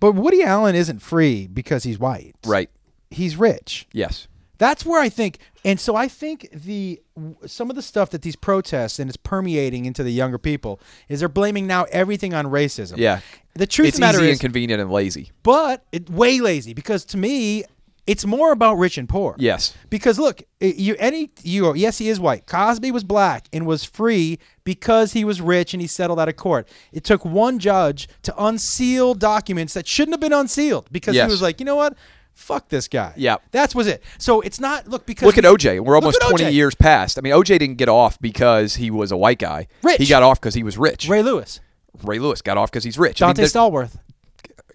But Woody Allen isn't free because he's white. Right. He's rich. Yes. That's where I think, and so I think the some of the stuff that these protests and it's permeating into the younger people is they're blaming now everything on racism. Yeah. The truth it's of the matter easy is, and convenient and lazy. but it, way lazy because to me, it's more about rich and poor. Yes. Because look, you any you yes he is white. Cosby was black and was free because he was rich and he settled out of court. It took one judge to unseal documents that shouldn't have been unsealed because Yes. he was like, you know what, fuck this guy. Yeah. that's was it. So it's not look because Look at OJ. We're almost 20 OJ. years past. I mean, OJ didn't get off because he was a white guy. Rich. He got off because he was rich. Ray Lewis, Ray Lewis got off because he's rich. I mean, Donté Stallworth.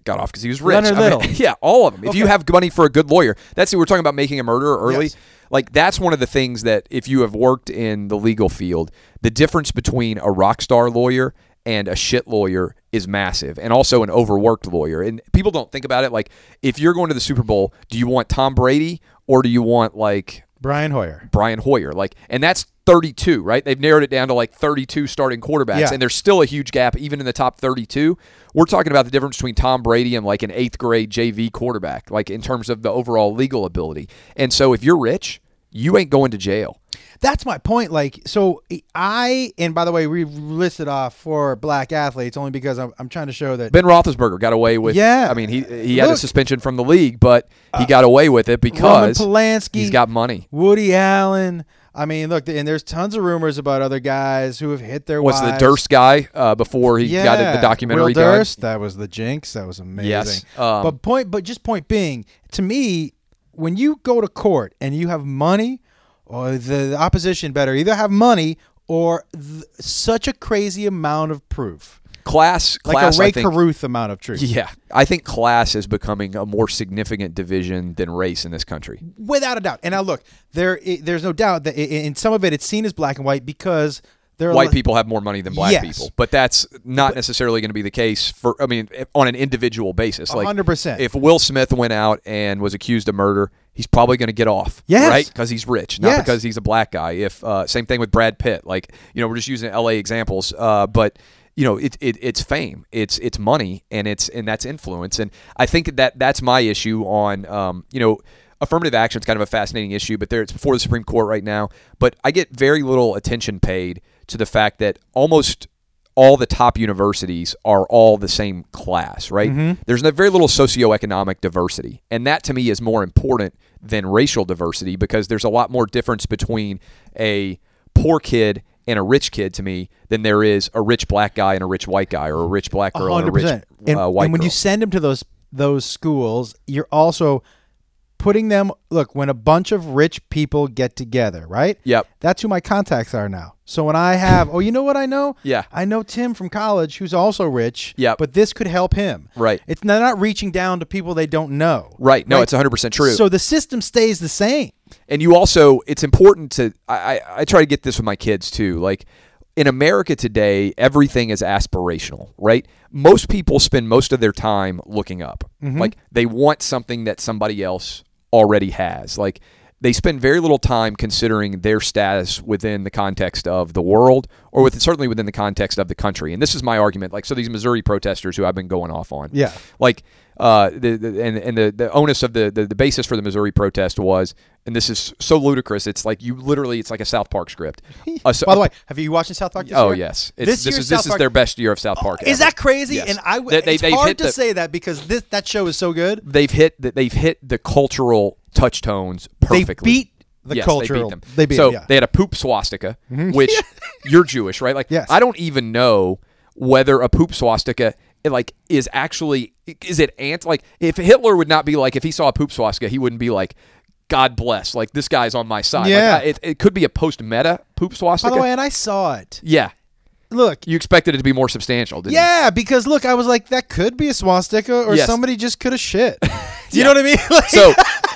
Got off because he was rich. Leonard I mean, yeah, all of them. If you have money for a good lawyer, that's We're talking about making a murderer early. Yes. Like that's one of the things that if you have worked in the legal field, the difference between a rock star lawyer and a shit lawyer is massive, and also an overworked lawyer. And people don't think about it. Like if you're going to the Super Bowl, do you want Tom Brady or do you want like Brian Hoyer. Brian Hoyer. Like, and that's 32, right? They've narrowed it down to like 32 starting quarterbacks, Yeah. and there's still a huge gap even in the top 32. We're talking about the difference between Tom Brady and like an eighth grade JV quarterback, like in terms of the overall legal ability. And so if you're rich, you ain't going to jail. That's my point. Like, so I, and by the way, we listed off four black athletes only because I'm, I'm trying to show that. Ben Roethlisberger got away with. Yeah. I mean he he had a Look. Uh, suspension from the league, but he got away with it because Roman Polanski, he's got money. Woody Allen. I mean, look, and there's tons of rumors about other guys who have hit their What's the. Durst guy uh, before he got the documentary Will? Durst, that was the jinx. That was amazing. Yes, um, but point, but just point being, to me, when you go to court and you have money, or the, the opposition better either have money or th- such a crazy amount of proof, Class, like class. a Ray think, Caruth amount of truth. Yeah, I think class is becoming a more significant division than race in this country. without a doubt. And now look, there, there's no doubt that in some of it, it's seen as black and white because there are White people have more money than black Yes. people, but that's not necessarily going to be the case for. I mean, on an individual basis, like 100%. If Will Smith went out and was accused of murder, he's probably going to get off, Yes. right? Because he's rich, not Yes. because he's a black guy. If uh, same thing with Brad Pitt, like you know, we're just using L.A. examples, uh, but you know, it, it it's fame, it's it's money, and it's and that's influence, and I think that that's my issue on, um, you know. Affirmative action is kind of a fascinating issue, but there it's before the Supreme Court right now. But I get very little attention paid to the fact that almost all the top universities are all the same class, right? There's no, very little socioeconomic diversity. And that to me is more important than racial diversity because there's a lot more difference between a poor kid and a rich kid to me than there is a rich black guy and a rich white guy or a rich black girl and a rich 100%. And, uh, white and when girl. you send them to those those schools, you're also putting them. Look, when a bunch of rich people get together, right? Yep. That's who my contacts are now. So when I have, oh, you know what I know? Yeah. I know Tim from college, who's also rich. Yeah. But this could help him. Right. It's they're not reaching down to people they don't know. Right. No, it's 100% true. So the system stays the same. And you also it's important to I, I, I try to get this with my kids too like in america today everything is aspirational right? Most people spend most of their time looking up. Mm-hmm. Like they want something that somebody else already has. Like they spend very little time considering their status within the context of the world or with certainly within the context of the country. And this is my argument like so these missouri protesters who i've been going off on. Yeah. like uh, the, the and and the, the onus of the, the the basis for the Missouri protest was, and this is so ludicrous. It's like you literally, it's like a South Park script. A- By the way, have you watched South Park this oh year? yes, it's, This this, is this South is their best year of South Park. Is ever. that crazy? Yes. And I, They- they- it's they've hard to say that because this that show is so good. They've hit the, they've hit the cultural touch tones perfectly. They beat the yes, cultural. They beat them. They beat so them, yeah. they had a poop swastika, which you're Jewish, right? Like Yes. I don't even know whether a poop swastika like is actually is it ant like if Hitler would not be like if he saw a poop swastika he wouldn't be like God bless like this guy's on my side. Like, Yeah. I- it, it could be a post meta poop swastika By the way, and I saw it. yeah, Look, you expected it to be more substantial, didn't you? yeah, because look, I was like, that could be a swastika, or Yes. somebody just could have shit. Do you Yeah. know what I mean? Like- so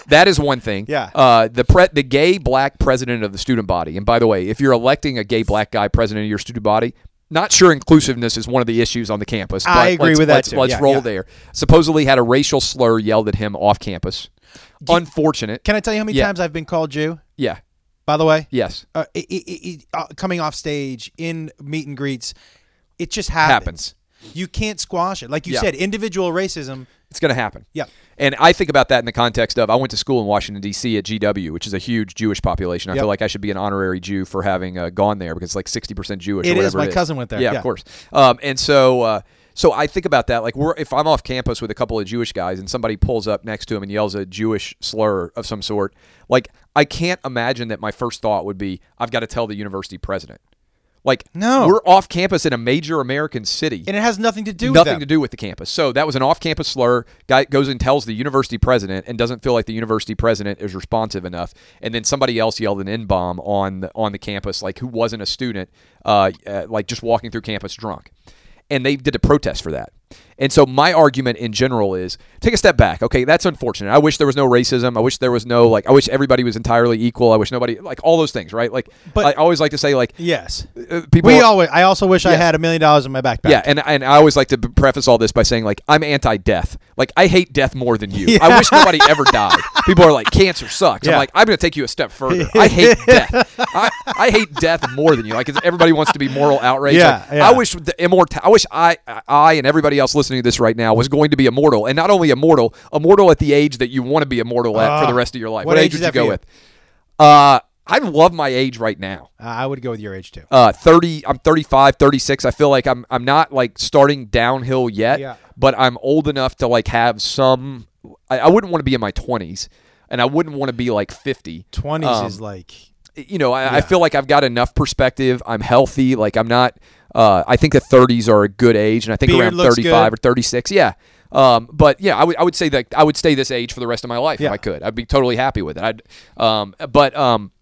that is one thing. Yeah. Uh, the pre- the gay black president of the student body. And by the way, if you're electing a gay black guy president of your student body, not sure inclusiveness is one of the issues on the campus. I agree with that Let's, too. let's Yeah, roll yeah. there. Supposedly had a racial slur yelled at him off campus. Unfortunate. Can I tell you how many Yeah. times I've been called Jew? Yeah. By the way, Yes. uh, it, it, it, uh, coming off stage in meet and greets, it just happens. You can't squash it. Like you said, individual racism. It's going to happen. Yeah. And I think about that in the context of I went to school in Washington D.C. at GW, which is a huge Jewish population. I Yep. feel like I should be an honorary Jew for having uh, gone there because it's like sixty percent Jewish. It or is. My it is. cousin went there. Yeah, Yeah. of course. Um, and so, uh, so I think about that. Like, we're, if I'm off campus with a couple of Jewish guys and somebody pulls up next to him and yells a Jewish slur of some sort, like I can't imagine that my first thought would be, I've got to tell the university president. Like, No. we're off campus in a major American city And it has nothing to do with nothing them. to do with the campus. So that was an off-campus slur. Guy goes and tells the university president and doesn't feel like the university president is responsive enough. And then somebody else yelled an N-bomb on the, on the campus, like who wasn't a student, uh, uh, like just walking through campus drunk. And they did a protest for that. And so my argument in general is take a step back. Okay, that's unfortunate. I wish there was no racism. I wish there was no like. I wish everybody was entirely equal. I wish nobody like all those things, right? Like, But- I always like to say like Yes. uh, people. We always. I also wish I had a million dollars in my backpack. yeah, and and I always like to preface all this by saying like I'm anti-death. Like I hate death more than you. I wish nobody ever died. People are like cancer sucks. I'm like I'm going to take you a step further. I hate death. I, I hate death more than you. Like everybody wants to be moral outrage. Yeah, Like, yeah. I wish the immortal. I wish I I and everybody else listening to this right now was going to be immortal, and not only immortal, immortal at the age that you want to be immortal at for the Ah. rest of your life. What What, age would you go you? with? Uh, I love my age right now Uh, I would go with your age too. uh 30 i'm 35 36 i feel like i'm i'm not like starting downhill yet Yeah. but i'm old enough to like have some i, I wouldn't want to be in my 20s and i wouldn't want to be like 50 Twenties Um, is like. you know I, I feel like i've got enough perspective i'm healthy like i'm not uh i think the 30s are a good age and i think Beard around 35 good. or 36 yeah um, but yeah, I would I would say that I would stay this age for the rest of my life Yeah. if I could. I'd be totally happy with it. I'd, um, but um,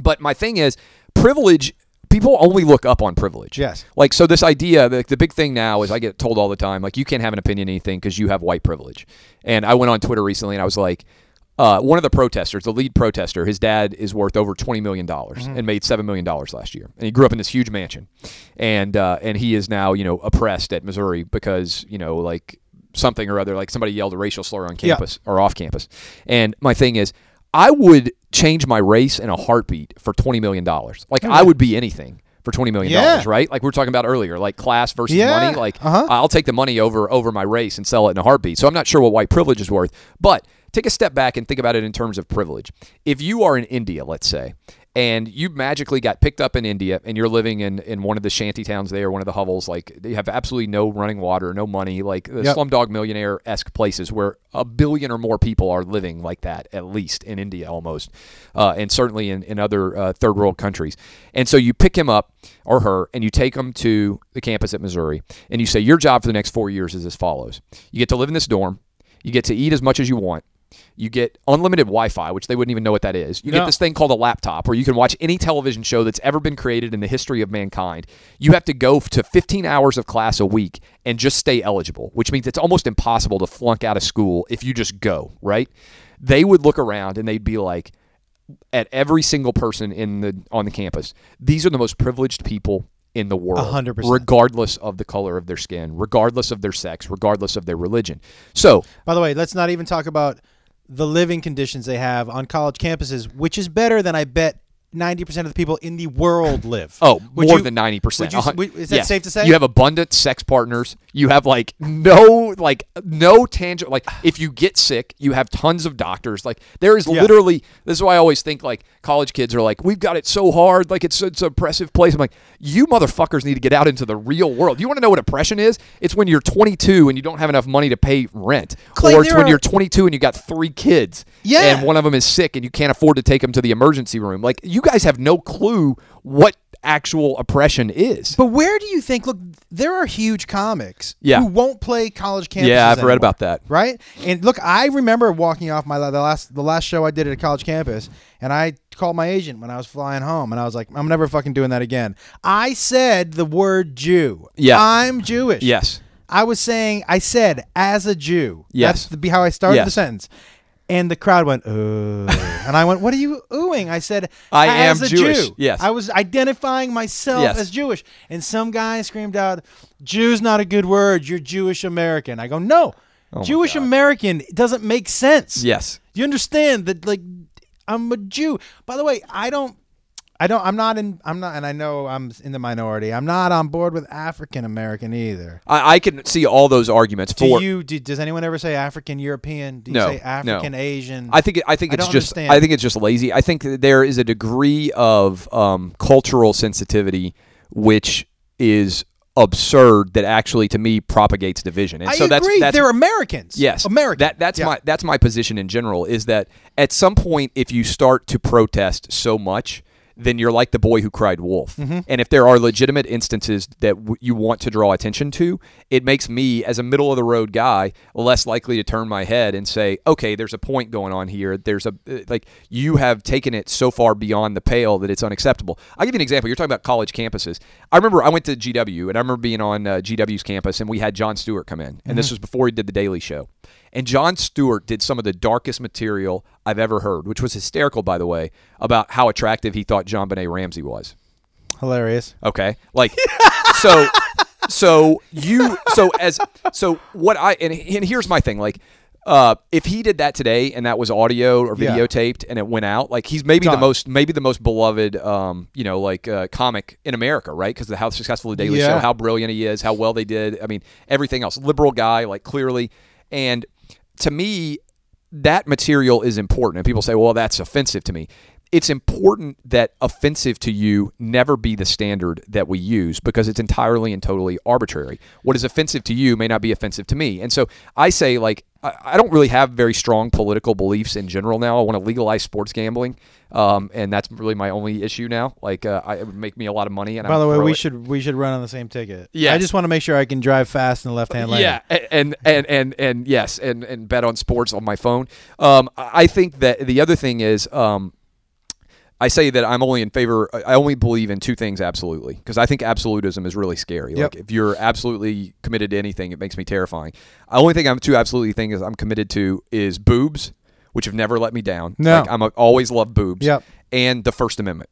but my thing is, privilege. People only look up on privilege. Yes. Like so, this idea, the, the big thing now is I get told all the time, like you can't have an opinion on anything because you have white privilege. And I went on Twitter recently and I was like, uh, one of the protesters, the lead protester, his dad is worth over twenty million dollars Mm-hmm. and made seven million dollars last year. And he grew up in this huge mansion, and uh, and he is now you know oppressed at Missouri because you know like something or other, like somebody yelled a racial slur on Yeah. campus or off campus. And my thing is, I would change my race in a heartbeat for twenty million dollars. Like I would be anything for twenty million dollars, Yeah. right? Like we were talking about earlier, like class versus Yeah. money. Like Uh-huh. I'll take the money over over my race and sell it in a heartbeat. So I'm not sure what white privilege is worth, but take a step back and think about it in terms of privilege. If you are in India, let's say, and you magically got picked up in India and you're living in, in one of the shanty towns there, one of the hovels, like you have absolutely no running water, no money, like the Yep. slumdog millionaire esque places where a billion or more people are living like that, at least in India almost, uh, and certainly in, in other uh, third world countries. And so you pick him up or her and you take them to the campus at Missouri and you say, Your job for the next four years is as follows you get to live in this dorm, you get to eat as much as you want. You get unlimited Wi-Fi, which they wouldn't even know what that is. You No. get this thing called a laptop, where you can watch any television show that's ever been created in the history of mankind. You have to go to 15 hours of class a week and just stay eligible, which means it's almost impossible to flunk out of school if you just go. Right? They would look around and they'd be like, at every single person in the on the campus, these are the most privileged people in the world, hundred percent. regardless of the color of their skin, regardless of their sex, regardless of their religion. So By the way, let's not even talk about the living conditions they have on college campuses, which is better than I bet ninety percent of the people in the world live. Oh, Would more you- than ninety percent. you- would- is that safe to say? You have abundant sex partners. You have like no, like no tangible. Like if you get sick, you have tons of doctors. Like there is Yeah. literally. This is why I always think like college kids are like, we've got it so hard. Like it's it's an oppressive place. I'm like, you motherfuckers need to get out into the real world. You want to know what oppression is? It's when you're 22 and you don't have enough money to pay rent, Clay, or it's when are- you're 22 and you got three kids. Yeah. and one of them is sick and you can't afford to take them to the emergency room. Like you guys have no clue what actual oppression is. But where do you think? Look, there are huge comics Yeah. who won't play college campuses. Yeah, I've read about that. Right, and look, I remember walking off my the last the last show I did at a college campus, and I called my agent when I was flying home, and I was like, I'm never fucking doing that again. I said the word Jew. Yeah. I'm Jewish. Yes. I was saying, I said, as a Jew. Yes. That's the, be how I started Yes. the sentence. And the crowd went, ooh. and I went, what are you oohing? I said, I as am a Jewish. Jew. Yes. I was identifying myself Yes. as Jewish. And some guy screamed out, Jew's not a good word. You're Jewish American. I go, no. Oh Jewish American doesn't make sense. Yes. You understand that, like, I'm a Jew. By the way, I don't. I don't. I'm not in. I'm not, and I know I'm in the minority. I'm not on board with African American either. I, I can see all those arguments Do for. you? Do, does anyone ever say African European? Do you No, say no. African Asian? I think I think I it's just understand. I think it's just lazy. I think there is a degree of um, cultural sensitivity which is absurd that actually to me propagates division. And I so that's agree. that's They're Americans. Yes, American. That that's Yeah. my that's my position in general. Is that at some point, if you start to protest so much, then you're like the boy who cried wolf. Mm-hmm. And if there are legitimate instances that w- you want to draw attention to, it makes me, as a middle of the road guy, less likely to turn my head and say, okay, there's a point going on here. There's a, uh, like, you have taken it so far beyond the pale that it's unacceptable. I'll give you an example. You're talking about college campuses. I remember I went to GW, and I remember being on uh, GW's campus, and we had Jon Stewart come in. And this was before he did The Daily Show. And Jon Stewart did some of the darkest material I've ever heard, which was hysterical, by the way, about how attractive he thought JonBenét Ramsey was. Hilarious. Okay, like so, so you so as so what I and, and here's my thing, like. Uh, if he did that today and that was audio or Yeah. videotaped and it went out, like he's maybe the most maybe the most beloved, um, you know, like uh, comic in America, right? Because of how successful the Daily Yeah. Show, how brilliant he is, how well they did. I mean, everything else, liberal guy, like clearly. And to me, that material is important. And people say, well, that's offensive to me. It's important that offensive to you never be the standard that we use because it's entirely and totally arbitrary. What is offensive to you may not be offensive to me. And so I say, like, I don't really have very strong political beliefs in general now. I want to legalize sports gambling, um, and that's really my only issue now. Like, uh, I, it would make me a lot of money. And By the way, we it. should we should run on the same ticket. Yeah, I just want to make sure I can drive fast in the left hand lane. Yeah, a- and and and and yes, and and bet on sports on my phone. Um, I I think that the other thing is, um, I say that I'm only in favor. I only believe in two things absolutely because I think absolutism is really scary. Yep. Like if you're absolutely committed to anything, it makes me terrifying. The only thing I'm too absolutely thing is I'm committed to is boobs, which have never let me down. No. like, I'm a, always loved boobs. Yep. and the First Amendment.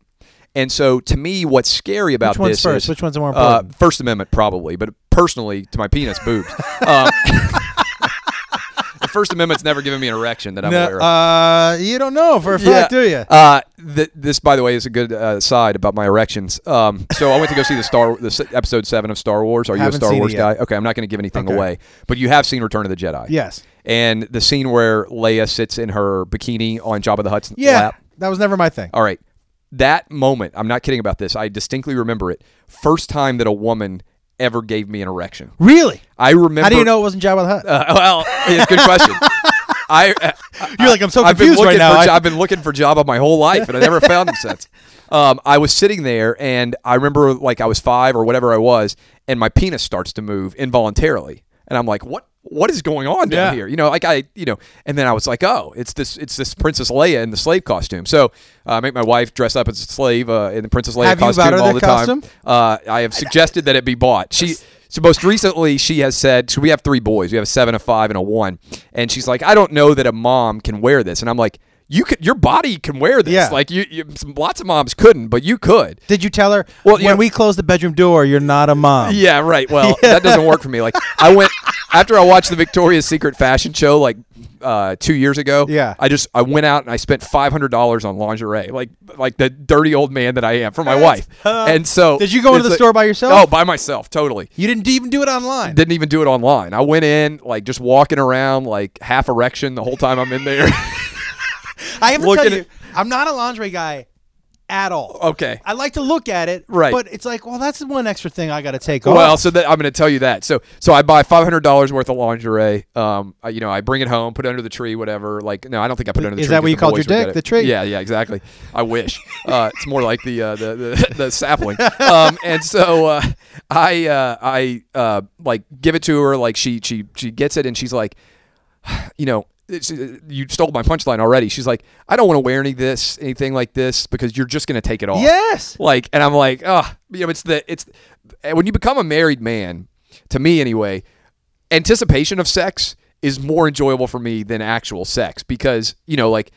And so, to me, what's scary about Which one's this first? is Which one's more uh, important? First Amendment, probably, but personally, to my penis, boobs. Um, the First Amendment's never given me an erection that I'm aware No, of. uh, you don't know for a fact, do you? Uh, th- this, by the way, is a good uh, side about my erections. Um, so I went to go see the Star, the episode seven of Star Wars. Are you a Star Wars guy? Okay, I'm not going to give anything Okay. away, but you have seen Return of the Jedi. Yes. And the scene where Leia sits in her bikini on Jabba the Hutt's Yeah. lap. That was never my thing. All right. That moment, I'm not kidding about this. I distinctly remember it. First time that a woman ever gave me an erection. Really? I remember. How do you know it wasn't Jabba the Hutt? Uh, well, it's a good question. I, uh, You're like, I'm so I've been confused right looking now. For, I- I've been looking for Jabba my whole life, and I never found him since. Um, I was sitting there, and I remember like I was five or whatever I was, and my penis starts to move involuntarily, and I'm like, "What? What is going on down Yeah. here?" You know, like I, you know, and then I was like, "Oh, it's this, it's this Princess Leia in the slave costume." So uh, I make my wife dress up as a slave uh, in the Princess Leia Have costume all the costume? time. Uh, I have suggested that it be bought. She. So most recently, she has said, so we have three boys. We have a seven, a five, and a one. And she's like, I don't know that a mom can wear this. And I'm like, you could, your body can wear this. Yeah. Like you, you some, lots of moms couldn't, but you could. Did you tell her? Well, when know- we close the bedroom door, you're not a mom. Yeah, right. Well, that doesn't work for me. Like I went after I watched the Victoria's Secret fashion show like uh, two years ago. Yeah. I just I went out and I spent five hundred dollars on lingerie, like like the dirty old man that I am for my wife. and so Did you go into the like- store by yourself? Oh, by myself, totally. You didn't even do it online. Didn't even do it online. I went in like just walking around like half erection the whole time I'm in there. I have to looking tell you, at- I'm not a lingerie guy at all. okay. I like to look at it, Right. But it's like, well, that's one extra thing I got to take off. Well, so that I'm going to tell you that. So, so I buy five hundred dollars worth of lingerie. Um, I, you know, I bring it home, put it under the tree, whatever. Like, no, I don't think I put it under the Is tree. Is that what you called your dick, the tree? Yeah, yeah, exactly. I wish. uh, it's more like the uh, the, the the sapling. Um, and so uh, I uh, I uh, like give it to her. Like she she she gets it, and she's like, you know. It's- uh, You stole my punchline already. She's like, I don't want to wear any of this, anything like this, because you're just going to take it off yes. like and i'm like oh you know it's the it's when you become a married man to me anyway anticipation of sex is more enjoyable for me than actual sex because you know like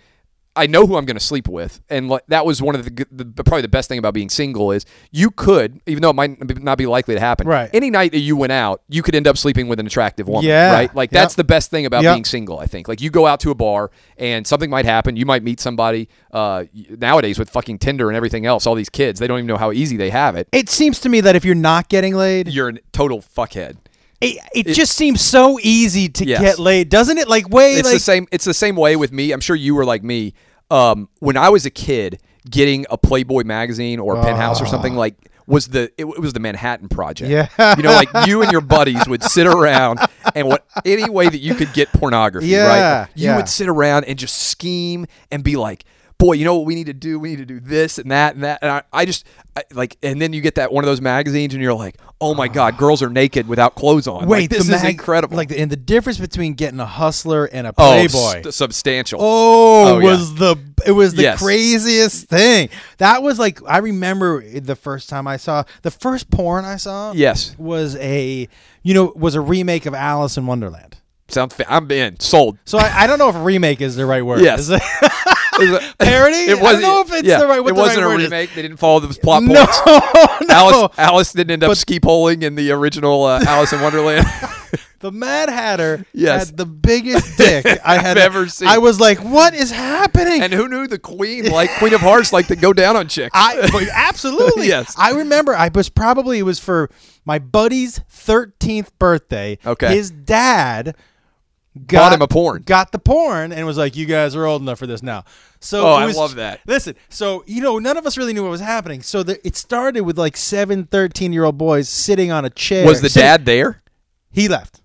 I know who I'm going to sleep with, and like, that was one of the, the, probably the best thing about being single is you could, even though it might not be likely to happen, Right. Any night that you went out, you could end up sleeping with an attractive woman, Yeah. right? Like Yep. that's the best thing about Yep. being single. I think like you go out to a bar and something might happen. You might meet somebody. Uh, nowadays with fucking Tinder and everything else, all these kids they don't even know how easy they have it. It seems to me that if you're not getting laid, You're a total fuckhead. It, it, just seems so easy to Yes. get laid, doesn't it? Like way It's like the same. It's the same way with me. I'm sure you were like me. Um, when I was a kid, getting a Playboy magazine or a Penthouse or something like was the it, it was the Manhattan Project. Yeah. you know, like you and your buddies would sit around and what any way that you could get pornography, Yeah, right? You yeah. would sit around and just scheme and be like. Boy, you know what we need to do? We need to do this and that and that. And I, I just I, like, and then you get that one of those magazines, and you're like, oh my god, ah. girls are naked without clothes on. Wait, like, this the is incredible. Like, and the difference between getting a hustler and a oh, playboy. st- substantial. Oh, Oh, yeah. was the it was the Yes. craziest thing. That was like I remember the first time I saw the first porn I saw. Yes. was a you know was a remake of Alice in Wonderland. Sounds. Fa- I'm in. Sold. So I, I don't know if remake is the right word. Yes. Is it- It was a- Parody? It I don't know if it's yeah, the right- what It the right wasn't a remake. They didn't follow the plot points. no. Alice, Alice didn't end up But- ski poling in the original uh, Alice in Wonderland. The Mad Hatter Yes. had the biggest dick I had ever seen. I was like, "What is happening?" and who knew the Queen, like Queen of Hearts, like to go down on chicks? I absolutely. Yes. I remember I was probably it was for my buddy's 13th birthday. Okay. His dad got Bought him a porn. Got the porn and was like, "You guys are old enough for this now." So Oh, it I love that. Listen, so you know, none of us really knew what was happening. So the, it started with like seven 13 year old boys sitting on a chair. was the sitting- dad there? He left.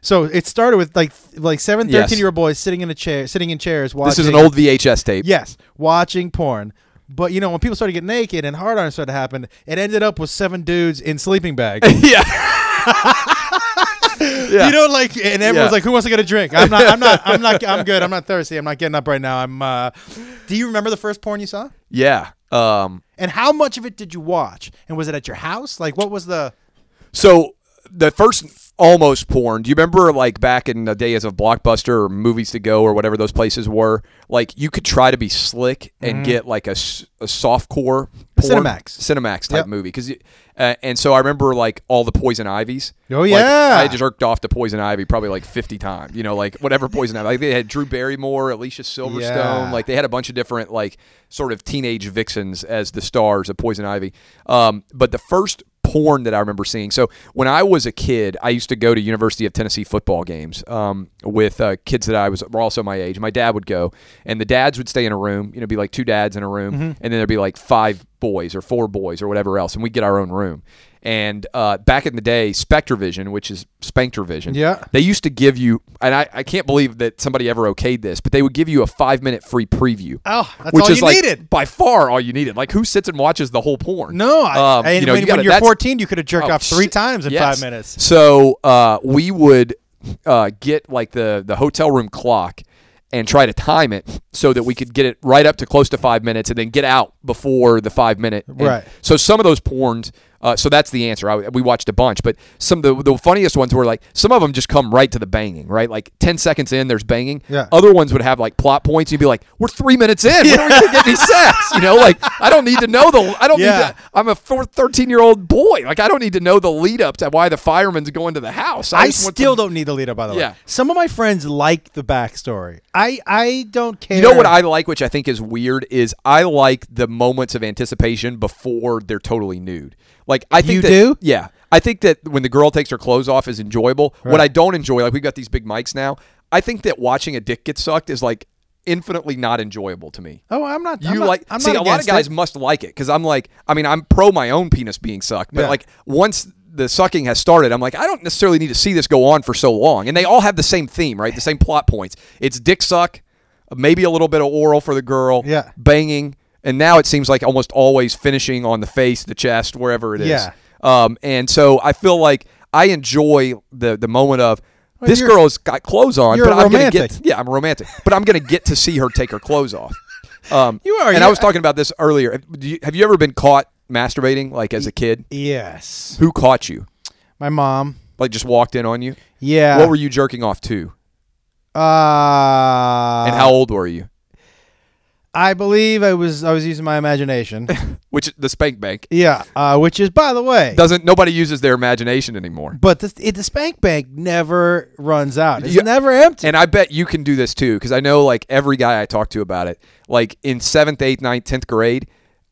So it started with like like seven Yes. 13 year old boys sitting in a chair, sitting in chairs watching. This is an old VHS tape. Yes, watching porn. But you know, when people started getting naked and hard on started to happen, it ended up with seven dudes in sleeping bags. yeah. yeah. You know, like, and everyone's Yeah. like, "Who wants to get a drink?" I'm not. I'm not. I'm not. I'm good. I'm not thirsty. I'm not getting up right now. I'm. uh Do you remember the first porn you saw? yeah. Um. And how much of it did you watch? And was it at your house? Like, what was the? So the first almost porn. Do you remember like back in the days of Blockbuster or Movies to Go or whatever those places were? Like you could try to be slick and get like a, softcore porn, Mm-hmm. Cinemax. Cinemax type Yep. movie because. Uh, and so I remember like all the Poison Ivies. Oh, Like, yeah. I jerked off to Poison Ivy probably like fifty times. You know, like whatever Poison Ivy. Like they had Drew Barrymore, Alicia Silverstone. Yeah. Like they had a bunch of different like sort of teenage vixens as the stars of Poison Ivy. Um, but the first porn that I remember seeing. So when I was a kid, I used to go to University of Tennessee football games um, with uh, kids that I was were also my age. My dad would go, and the dads would stay in a room. You know, be like two dads in a room, and then there'd be like five boys or four boys or whatever else, and we'd get our own room. And uh, back in the day, SpectraVision, which is Spanktervision, Yeah. they used to give you, and I, I can't believe that somebody ever okayed this, but they would give you a five minute free preview. Oh, that's which all is you like needed. by far all you needed. Like who sits and watches the whole porn? No, I, Um, and you know, when, you you're 14, you could have jerked Oh, off three times in Yes. five minutes. So uh, we would uh, get like the the hotel room clock and try to time it so that we could get it right up to close to five minutes and then get out before the five minute. And Right. So some of those porns. Uh, so that's the answer. I, we watched a bunch, but some of the, the funniest ones were like some of them just come right to the banging, right? Like ten seconds in, there's banging. Yeah. Other ones would have like plot points. You'd be like, "We're three minutes in. When are we gonna get any sex?" You know, like I don't need to know the. I don't Yeah. need to. I'm a 13 year old boy. Like I don't need to know the lead up to why the fireman's going to the house. I want still don't need the lead up, by the way. Yeah. Some of my friends like the backstory. I I don't care. You know what I like, which I think is weird, is I like the moments of anticipation before they're totally nude. Like I think You that- do? Yeah, I think that when the girl takes her clothes off is enjoyable. What I don't enjoy, like we've got these big mics now. I think that watching a dick get sucked is like infinitely not enjoyable to me. Oh, I'm not. You I'm not, like I'm see not a lot of guys it. must like it because I'm like I mean I'm pro my own penis being sucked, but Yeah. like once the sucking has started, I'm like I don't necessarily need to see this go on for so long, and they all have the same theme, right? The same plot points. It's dick suck, maybe a little bit of oral for the girl, Yeah. banging, and now it seems like almost always finishing on the face, the chest, wherever it is. Yeah. Um, and so I feel like I enjoy the the moment of. this girl's got clothes on, you're but I'm gonna romantic. get yeah, I'm romantic, but I'm gonna get to see her take her clothes off. Um, You are, and I was talking about this earlier. Have you, have you ever been caught masturbating, like as a kid? Yes, Who caught you? my mom. Like just walked in on you? Yeah. What were you jerking off to? Uh, And how old were you? I believe I was. I was using my imagination. Which is the spank bank yeah. Uh, which is, by the way, doesn't. Nobody uses their imagination anymore. but the, it, the spank bank never runs out. It's never empty. And I bet you can do this too, because I know like every guy I talk to about it, like in seventh, eighth, ninth, tenth grade,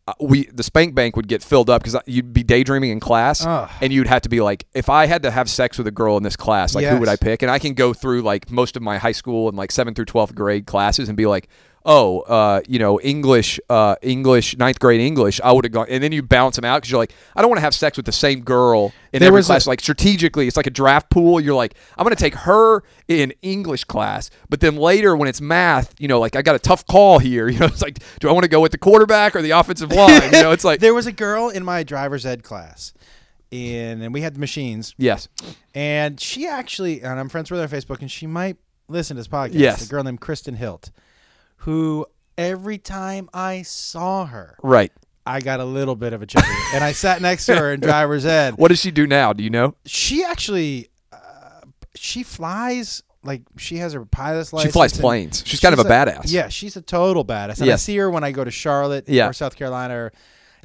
uh, we the spank bank would get filled up because you'd be daydreaming in class, Ugh. and you'd have to be like, if I had to have sex with a girl in this class, like who would I pick? And I can go through like most of my high school and like seventh through twelfth grade classes and be like, oh, uh, you know, English, uh, English, ninth grade English, I would have gone, and then you bounce them out because you're like, I don't want to have sex with the same girl in There every was a- class. like strategically, it's like a draft pool. You're like, I'm going to take her in English class, but then later when it's math, you know, like I got a tough call here. You know, it's like, do I want to go with the quarterback or the offensive line? You know, it's like, there was a girl in my driver's ed class, in and we had the machines, yes, and she actually, and I'm friends with her on Facebook, and she might listen to this podcast. Yes. a girl named Kristen Hilt, who every time I saw her, right. I got a little bit of a chuckle, and I sat next to her in driver's ed. What does she do now? Do you know? She actually, uh, she flies. Like she has her pilot's license. She flies planes. She's kind of a badass. Yeah, she's a total badass. And I see her when I go to Charlotte Yeah. or South Carolina, or,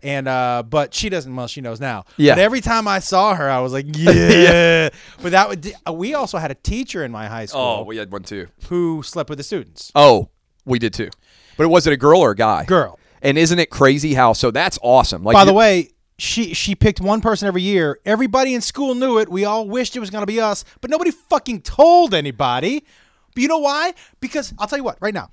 and uh, but she doesn't. Well, she knows now. Yeah. But every time I saw her, I was like, yeah. But that would. We also had a teacher in my high school Oh, we had one too. who slept with the students. Oh, we did too. But was it a girl or a guy? Girl. And isn't it crazy how? So that's awesome. Like, By the way, she she picked one person every year. Everybody in school knew it. We all wished it was going to be us, but nobody fucking told anybody. But you know why? Because I'll tell you what, right now.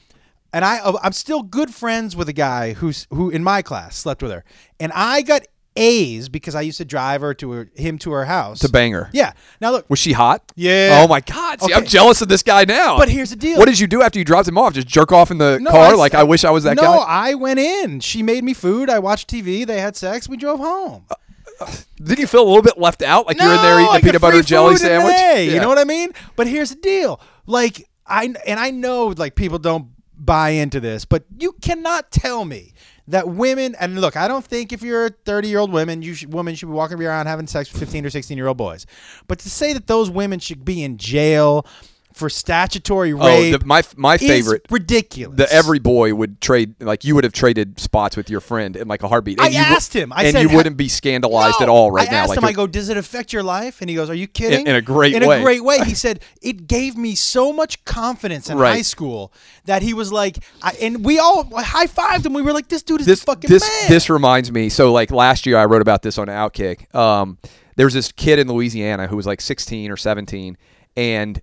And I I'm still good friends with a guy who's who in my class slept with her. And I got A's because I used to drive her to her, him to her house. to bang her. Yeah. Now look, Was she hot? Yeah. Oh my God! See, I'm Okay. jealous of this guy now. But here's the deal. What did you do after you dropped him off? Just jerk off in the No, car? Like I wish I was that guy. no, guy. I went in. She made me food. I watched TV. They had sex. We drove home. Did you feel a little bit left out? Like you're in there eating a peanut butter jelly sandwich? May, You Yeah. know what I mean? But here's the deal. Like I and I know like people don't buy into this, but you cannot tell me that women and look, I don't think if you're a 30 year old woman, you should woman should be walking around having sex with 15 or 16 year old boys. But to say that those women should be in jail for statutory Oh, rape the, my my favorite. ridiculous. The every boy would trade like you would have traded spots with your friend in like a heartbeat. I And you, wo- asked him. I and said, you wouldn't be scandalized No. at all right I now. asked like him, I go, does it affect your life? And he goes, Are you kidding? in a great in way. a great way. He said, It gave me so much confidence in Right. high school that he was like, I, and we all high fived him. We were like, This dude is this fucking this man. this reminds me. So like last year, I wrote about this on Outkick. Um, there was this kid in Louisiana who was like 16 or 17, and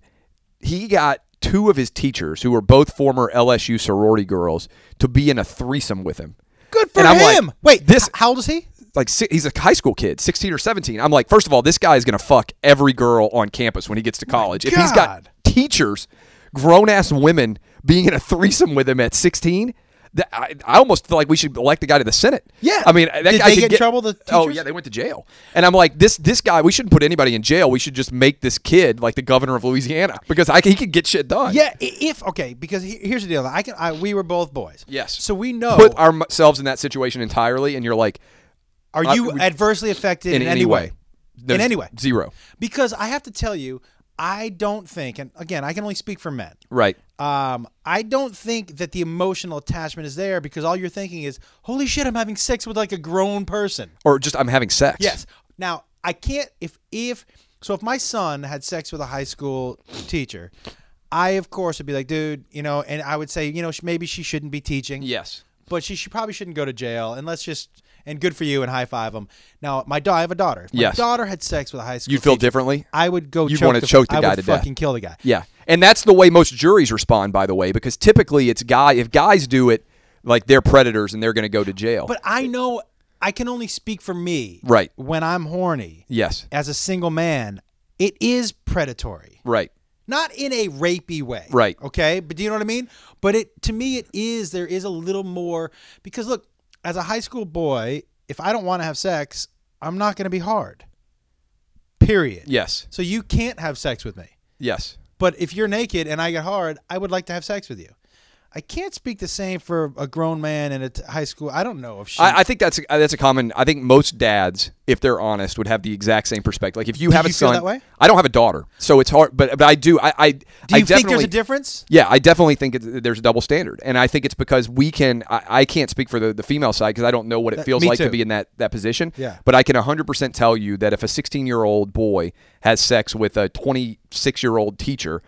he got two of his teachers, who were both former LSU sorority girls, to be in a threesome with him. Good for and I'm like, him. Wait, this- how old is he? Like he's a high school kid, 16 or 17. I'm like, first of all, this guy is gonna fuck every girl on campus when he gets to college. If he's got teachers, grown ass women being in a threesome with him at 16. That, I, I almost feel like we should elect the guy to the Senate. Yeah. I mean, that Did guy they get in trouble, the Oh yeah, they went to jail. And I'm like, this this guy, we shouldn't put anybody in jail. We should just make this kid like the governor of Louisiana because I, he could get shit done. Yeah, if okay, because here's the deal. I can. I, we were both boys. Yes. So we know. Put ourselves in that situation entirely, and you're like, are you we- adversely affected in, in, any way, In any way. zero. Because I have to tell you, I don't think, and again, I can only speak for men. Right. Um, I don't think that the emotional attachment is there because all you're thinking is, "Holy shit, I'm having sex with like a grown person." Or just I'm having sex. Yes. Now I can't if if so if my son had sex with a high school teacher, I of course would be like, dude, you know, and I would say, you know, maybe she shouldn't be teaching, Yes. but she should probably shouldn't go to jail, and let's just and good for you and high five them. Now my daughter, I have a daughter. If my Yes. daughter had sex with a high school. You'd feel teacher, differently. I would go. You'd wanna choke the I guy would to death. fucking kill the guy. Yeah. And that's the way most juries respond, by the way, because typically it's guy. If guys do it, like they're predators and they're going to go to jail. But I know I can only speak for me. Right. When I'm horny yes. as a single man, it is predatory. Right. Not in a rapey way. Right. Okay. But do you know what I mean? But it to me it is there is a little more because look, as a high school boy, if I don't want to have sex, I'm not gonna be hard. Period. Yes. So you can't have sex with me. Yes. But if you're naked and I get hard, I would like to have sex with you. I can't speak the same for a grown man in a t- high school. I don't know if she. I, I think that's uh, that's a common. I think most dads, if they're honest, would have the exact same perspective. Like if you have a you feel son, that way? I don't have a daughter, so it's hard. But but I do. I I do I you think there's definitely- a difference? Yeah, I definitely think it, there's a double standard, and I think it's because we can. I, I can't speak for the, the female side because I don't know what it feels me like to be in that that position. Yeah. But I can 100% tell you that if a 16 year old boy has sex with a 26 year old teacher,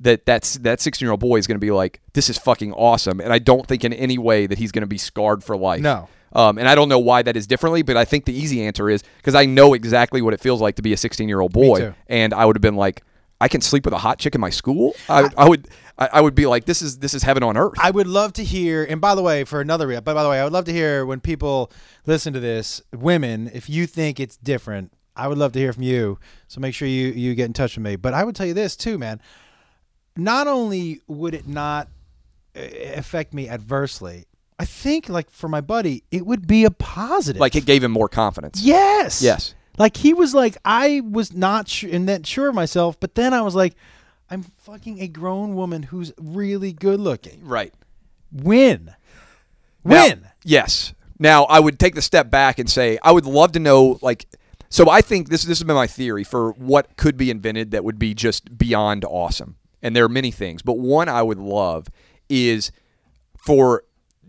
that that's that 16 year old boy is going to be like, this is fucking awesome, and I don't think in any way that he's going to be scarred for life. No. Um, and I don't know why that is differently, but I think the easy answer is because I know exactly what it feels like to be a 16 year old boy, and I would have been like, I can sleep with a hot chick in my school. I, I would I, I would be like, this is this is heaven on earth. I would love to hear, and by the way, for another, but by the way, I would love to hear when people listen to this, women, if you think it's different, I would love to hear from you. So make sure you you get in touch with me. But I would tell you this too, man. Not only would it not uh, affect me adversely, I think like for my buddy, it would be a positive. like it gave him more confidence. yes, Yes. Like he was like, I was not sure and that sure of myself, but then I was like, I'm fucking a grown woman who's really good looking. Right. Win. Now- Win. yes. Now I would take the step back and say I would love to know like so I think this this has been my theory for what could be invented that would be just beyond awesome. And there are many things, but one I would love is for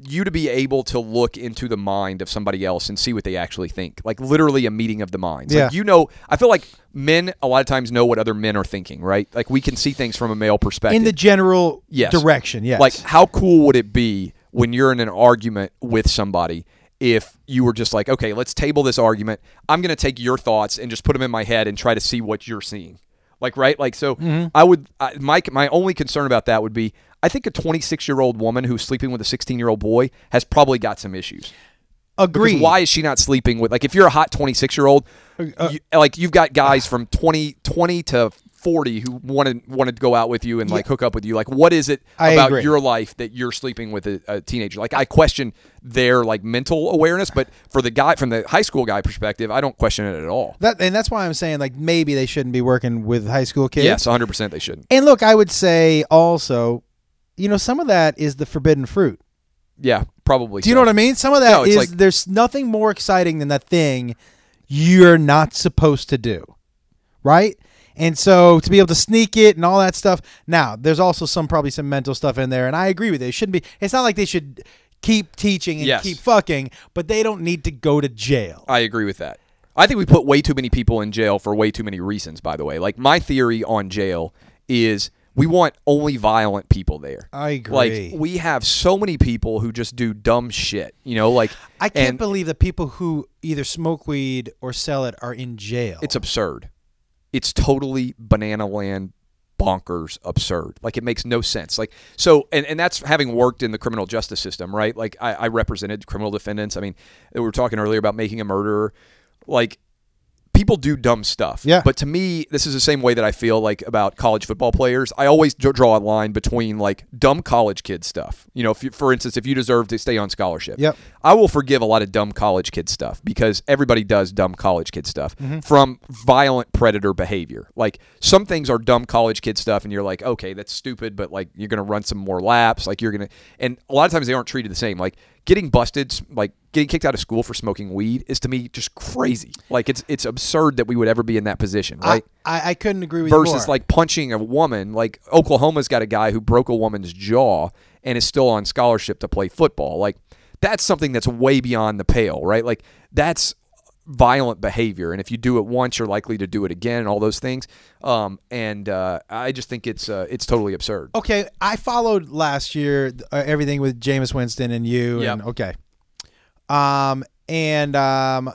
you to be able to look into the mind of somebody else and see what they actually think. Like literally a meeting of the minds. Yeah. Like you know, I feel like men a lot of times know what other men are thinking, right? Like we can see things from a male perspective. In the general Yes. direction, yes. Like, how cool would it be when you're in an argument with somebody if you were just like, okay, let's table this argument. I'm going to take your thoughts and just put them in my head and try to see what you're seeing. Like, right? Like, so Mm-hmm. I would, I, my, my only concern about that would be I think a 26 year old woman who's sleeping with a 16 year old boy has probably got some issues. Agree. Because why is she not sleeping with like if you're a hot 26 year old Uh, you, like you've got guys from 20 20 to 40 who wanted wanted to go out with you and like hook up with you like what is it I about agree. your life that you're sleeping with a, a teenager like I question their like mental awareness but for the guy from the high school guy perspective I don't question it at all That and that's why I'm saying like maybe they shouldn't be working with high school kids. yes 100% they shouldn't And look, I would say also, you know, some of that is the forbidden fruit. yeah probably Do you know what I mean? Some of that no, is like, there's nothing more exciting than that thing you're not supposed to do. Right? And so to be able to sneak it and all that stuff. Now, there's also some probably some mental stuff in there, and I agree with you. It shouldn't be it's not like they should keep teaching and Yes. keep fucking, but they don't need to go to jail. I agree with that. I think we put way too many people in jail for way too many reasons, by the way. Like, my theory on jail is we want only violent people there. I agree. Like, we have so many people who just do dumb shit, you know? Like, I can't and believe that people who either smoke weed or sell it are in jail. it's absurd. It's totally banana land bonkers absurd. Like it makes no sense. Like so and, and that's having worked in the criminal justice system, right? Like I, I represented criminal defendants. I mean, we were talking earlier about making a murderer. Like people do dumb stuff. Yeah. But to me, this is the same way that I feel like about college football players. I always draw a line between like dumb college kid stuff. You know, if you, for instance, if you deserve to stay on scholarship, Yep. I will forgive a lot of dumb college kid stuff because everybody does dumb college kid stuff Mm-hmm. from violent predator behavior. Like some things are dumb college kid stuff, and you're like, okay, that's stupid, but like you're gonna run some more laps. Like you're gonna, and a lot of times they aren't treated the same. Like getting busted, like getting kicked out of school for smoking weed, is to me just crazy. Like it's it's absurd that we would ever be in that position, right? I, I, couldn't agree with you versus more. like punching a woman. Like Oklahoma's got a guy who broke a woman's jaw and is still on scholarship to play football. Like that's something that's way beyond the pale, right? Like that's violent behavior, and if you do it once, you're likely to do it again, and all those things. Um, and uh, I just think it's uh, it's totally absurd. okay, I followed last year uh, everything with Jameis Winston and you. Yep. And okay, um, and um,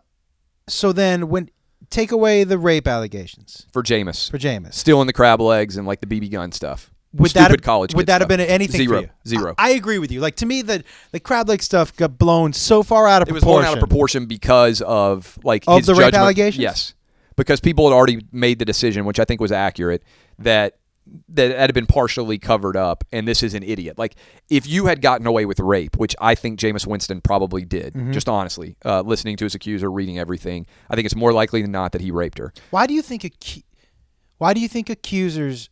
so then when take away the rape allegations For Jameis, for Jameis, stealing the crab legs and like the BB gun stuff. Would Stupid that have, college would that have been anything Zero. for you? Zero. I, I agree with you. Like to me, the the crab leg stuff got blown so far out of It was proportion. blown out of proportion because of like Of his the rape judgment. allegations? Yes, because people had already made the decision, which I think was accurate, that that had been partially covered up, and this is an idiot. Like if you had gotten away with rape, which I think Jameis Winston probably did, Mm-hmm. just honestly, uh, listening to his accuser, reading everything, I think it's more likely than not that he raped her. Why do you think acu- Why do you think accusers,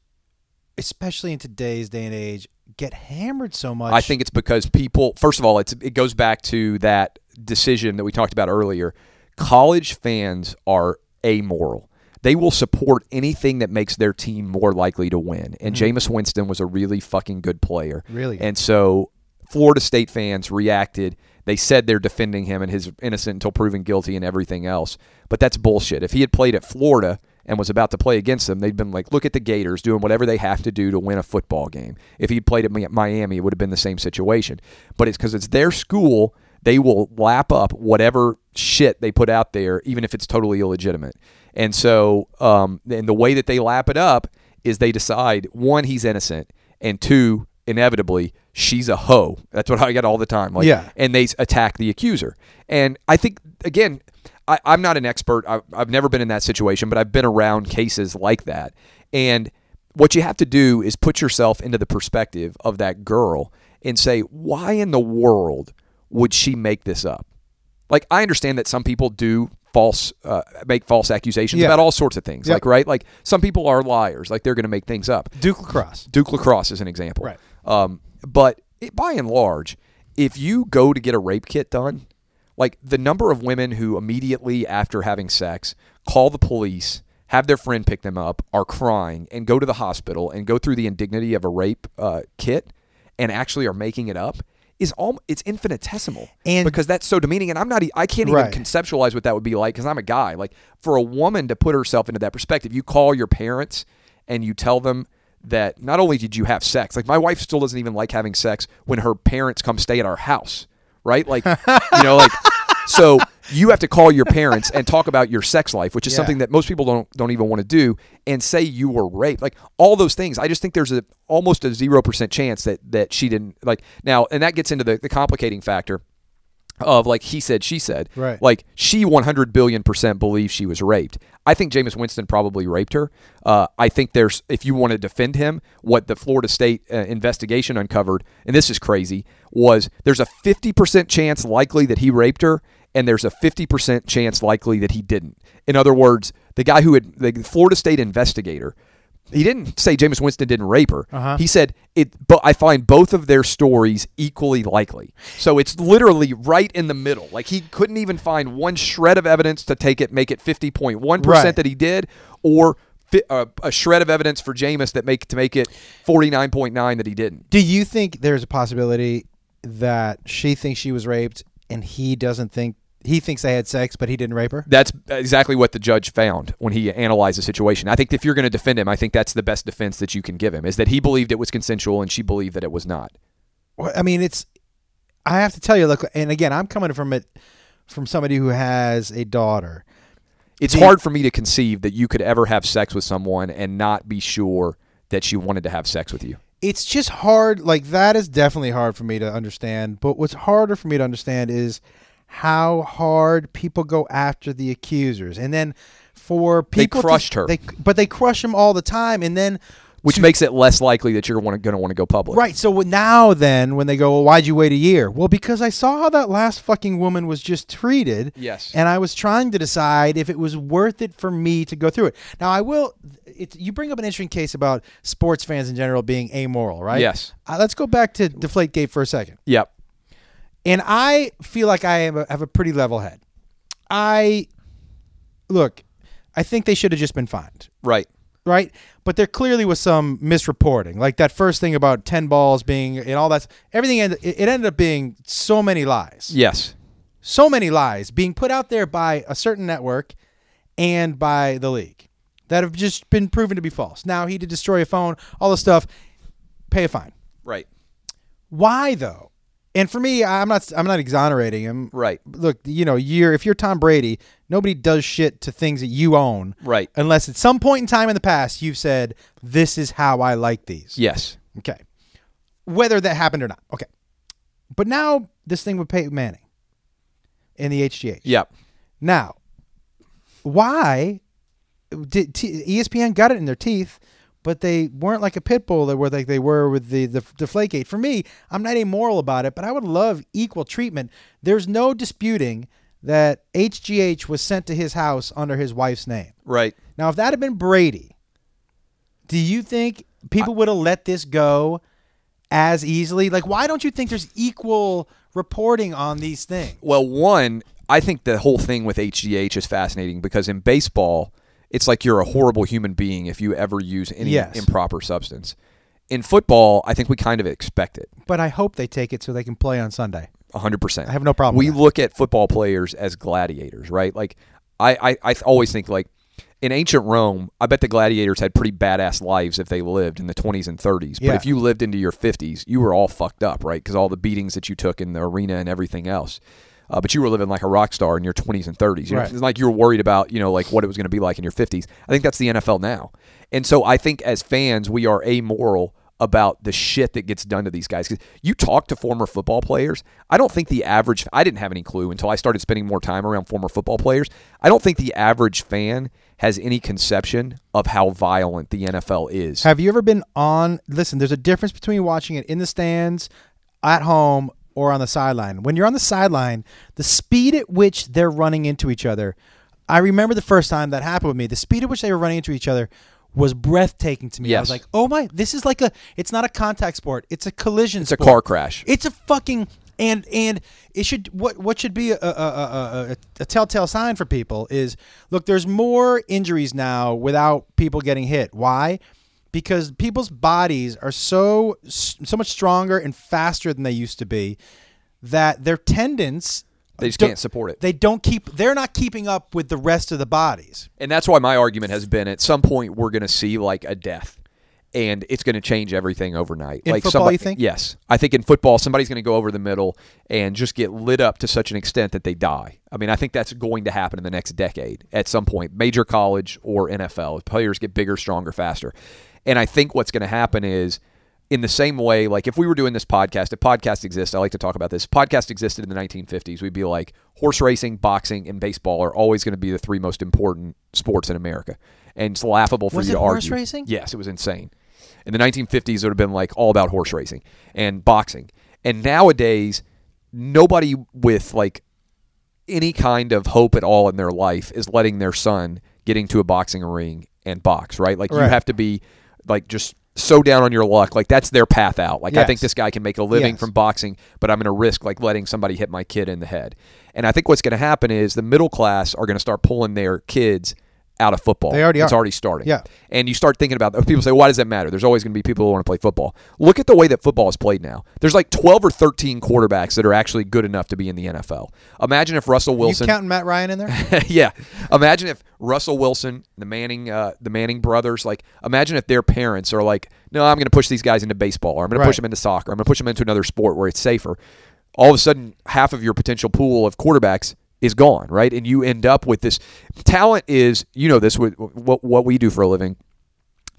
especially in today's day and age, get hammered so much? I think it's because people. First of all, it's it goes back to that decision that we talked about earlier. College fans are amoral. They will support anything that makes their team more likely to win. And Jameis Winston was a really fucking good player. Mm-hmm. Really. And so Florida State fans reacted. They said they're defending him and his innocent until proven guilty and everything else. But that's bullshit. If he had played at Florida and was about to play against them, they'd been like, look at the Gators doing whatever they have to do to win a football game. If he'd played at Miami, it would have been the same situation. But it's because it's their school. They will lap up whatever shit they put out there, even if it's totally illegitimate. And so, um, and the way that they lap it up is they decide one, he's innocent, and two, inevitably, she's a hoe. That's what I get all the time. Like, Yeah. And they attack the accuser. And I think again, I, I'm not an expert. I, I've never been in that situation, but I've been around cases like that. And what you have to do is put yourself into the perspective of that girl and say, why in the world would she make this up? Like I understand that some people do false uh, make false accusations Yeah. about all sorts of things. Yep. Like right, like some people are liars. Like they're going to make things up. Duke Lacrosse. Duke Lacrosse is an example. Right. Um, but it, by and large, if you go to get a rape kit done, like the number of women who immediately after having sex call the police, have their friend pick them up, are crying, and go to the hospital and go through the indignity of a rape uh, kit, and actually are making it up. Is all it's infinitesimal, And- because that's so demeaning, and I'm not, I can't even Right. conceptualize what that would be like because I'm a guy. Like for a woman to put herself into that perspective, you call your parents and you tell them that not only did you have sex, like my wife still doesn't even like having sex when her parents come stay at our house, right? Like, you know, like so you have to call your parents and talk about your sex life, which is Yeah. something that most people don't don't even want to do, and say you were raped. Like all those things, I just think there's a almost a zero percent chance that that she didn't like now, and that gets into the, the complicating factor of like he said, she said. Right. Like she 100 billion percent believes she was raped. I think Jameis Winston probably raped her. Uh, I think there's, if you want to defend him, what the Florida State uh, investigation uncovered, and this is crazy, was there's a 50% chance likely that he raped her, and there's a 50% chance likely that he didn't. In other words, the guy who had, the Florida State investigator, he didn't say Jameis Winston didn't rape her. Uh-huh. He said it, but I find both of their stories equally likely. So it's literally right in the middle. Like he couldn't even find one shred of evidence to take it, make it fifty point one that he did, or fi- uh, a shred of evidence for Jameis that make to make it forty nine point nine that he didn't. Do you think there's a possibility that she thinks she was raped and he doesn't think he thinks they had sex, but he didn't rape her? That's exactly what the judge found when he analyzed the situation. I think if you're going to defend him, I think that's the best defense that you can give him is that he believed it was consensual and she believed that it was not. Well, I mean, it's. I have to tell you, look, and again, I'm coming from it from somebody who has a daughter. It's hard for me to conceive that you could ever have sex with someone and not be sure that she wanted to have sex with you. It's just hard. Like that is definitely hard for me to understand. But what's harder for me to understand is how hard people go after the accusers, and then for They people, to- crushed her. They, but they crush them all the time, and then Which to- makes it less likely that you're going to want to go public. Right. So now, then, when they go, well, why'd you wait a year? Well, because I saw how that last fucking woman was just treated. Yes. And I was trying to decide if it was worth it for me to go through it. Now, I will. It's, you bring up an interesting case about sports fans in general being amoral, right? Yes. Uh, let's go back to Deflategate for a second. Yep. And I feel like I am a, have a pretty level head. I look. I think they should have just been fined Right. right? But there clearly was some misreporting, like that first thing about ten balls being and all that. Everything ended, it ended up being so many lies, Yes. so many lies being put out there by a certain network and by the league that have just been proven to be false. Now he did destroy a phone, all the stuff. Pay a fine. Right. Why though? And for me, I'm not. I'm not exonerating him. Right. Look, you know, you're if you're Tom Brady, nobody does shit to things that you own. Right. Unless at some point in time in the past you've said, "This is how I like these." Yes. Okay. Whether that happened or not. Okay. But now this thing with Peyton Manning in the HGH. Yep. Now, why did T- ESPN got it in their teeth, but they weren't like a pit bull that were like they were with the the Deflategate. For me, I'm not amoral about it, but I would love equal treatment. There's no disputing that HGH was sent to his house under his wife's name. Right. Now, if that had been Brady, do you think people would have let this go as easily? Like, why don't you think there's equal reporting on these things? Well, one, I think the whole thing with HGH is fascinating because in baseball, it's like you're a horrible human being if you ever use any Yes. improper substance. In football, I think we kind of expect it. But I hope they take it so they can play on Sunday. 100%. I have no problem We look at football players as gladiators, right? Like, I, I, I always think, like, in ancient Rome, I bet the gladiators had pretty badass lives if they lived in the 20s and 30s. But if you lived into your 50s, you were all fucked up, right? Because all the beatings that you took in the arena and everything else. Uh, but you were living like a rock star in your 20s and 30s. You know, Right. it's like you were worried about you know like what it was going to be like in your 50s. I think that's the NFL now, and so I think as fans we are amoral about the shit that gets done to these guys. Because you talk to former football players, I don't think the average. I didn't have any clue until I started spending more time around former football players. I don't think the average fan has any conception of how violent the NFL is. Have you ever been on? Listen, there's a difference between watching it in the stands, at home, or on the sideline. When you're on the sideline, the speed at which they're running into each other. I remember the first time that happened with me. The speed at which they were running into each other was breathtaking to me. I was like, "Oh my, this is like a it's not a contact sport. It's a collision sport. It's a car crash. It's a fucking and and it should what what should be a a, a, a, a telltale sign for people is look there's more injuries now without people getting hit. Why? Because people's bodies are so so much stronger and faster than they used to be that their tendons They just can't support it. They don't keep they're not keeping up with the rest of the bodies. And that's why my argument has been at some point we're going to see like a death. And it's going to change everything overnight. In like football, somebody, you think? Yes, I think in football somebody's going to go over the middle and just get lit up to such an extent that they die. I mean, I think that's going to happen in the next decade at some point, major college or NFL. Players get bigger, stronger, faster. And I think what's going to happen is in the same way, like if we were doing this podcast, if podcasts exist, I like to talk about this. If podcast existed in the 1950s, we'd be like horse racing, boxing, and baseball are always going to be the three most important sports in America. And it's laughable for Was you to horse argue. Horse racing? Yes, it was insane. In the 1950s, it would have been like all about horse racing and boxing. And nowadays, nobody with like any kind of hope at all in their life is letting their son get into a boxing ring and box, right? Like you have to be like just so down on your luck. Like that's their path out. Like I think this guy can make a living Yes. from boxing, but I'm going to risk like letting somebody hit my kid in the head. And I think what's going to happen is the middle class are going to start pulling their kids out of football. They already it's are. already starting. Yeah. And you start thinking about people say, why does that matter? There's always going to be people who want to play football. Look at the way that football is played now. There's like 12 or 13 quarterbacks that are actually good enough to be in the NFL. Imagine if Russell Wilson. You counting Matt Ryan in there? yeah. Imagine if Russell Wilson, the Manning, uh, the Manning brothers, like, imagine if their parents are like, no, I'm going to push these guys into baseball, or I'm going to push them into soccer, I'm going to push them into another sport where it's safer. All of a sudden, half of your potential pool of quarterbacks is gone, right? And you end up with this talent is, you know, this with what what we do for a living.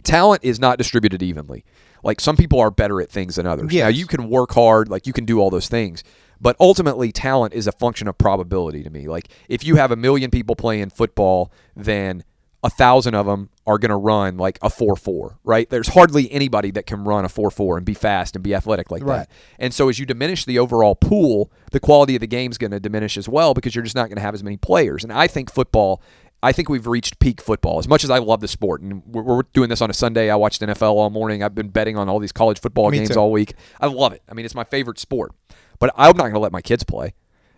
Talent is not distributed evenly. Like some people are better at things than others. Yeah, you can work hard, like you can do all those things. But ultimately, talent is a function of probability to me. Like if you have a million people playing football, then a thousand of them are going to run like a 4-4, right? There's hardly anybody that can run a 4-4 and be fast and be athletic like Right. that. And so as you diminish the overall pool, the quality of the game is going to diminish as well because you're just not going to have as many players. And I think football, I think we've reached peak football. As much as I love the sport, and we're, we're doing this on a Sunday, I watched NFL all morning. I've been betting on all these college football Me games too. all week. I love it. I mean, it's my favorite sport. But I'm not going to let my kids play.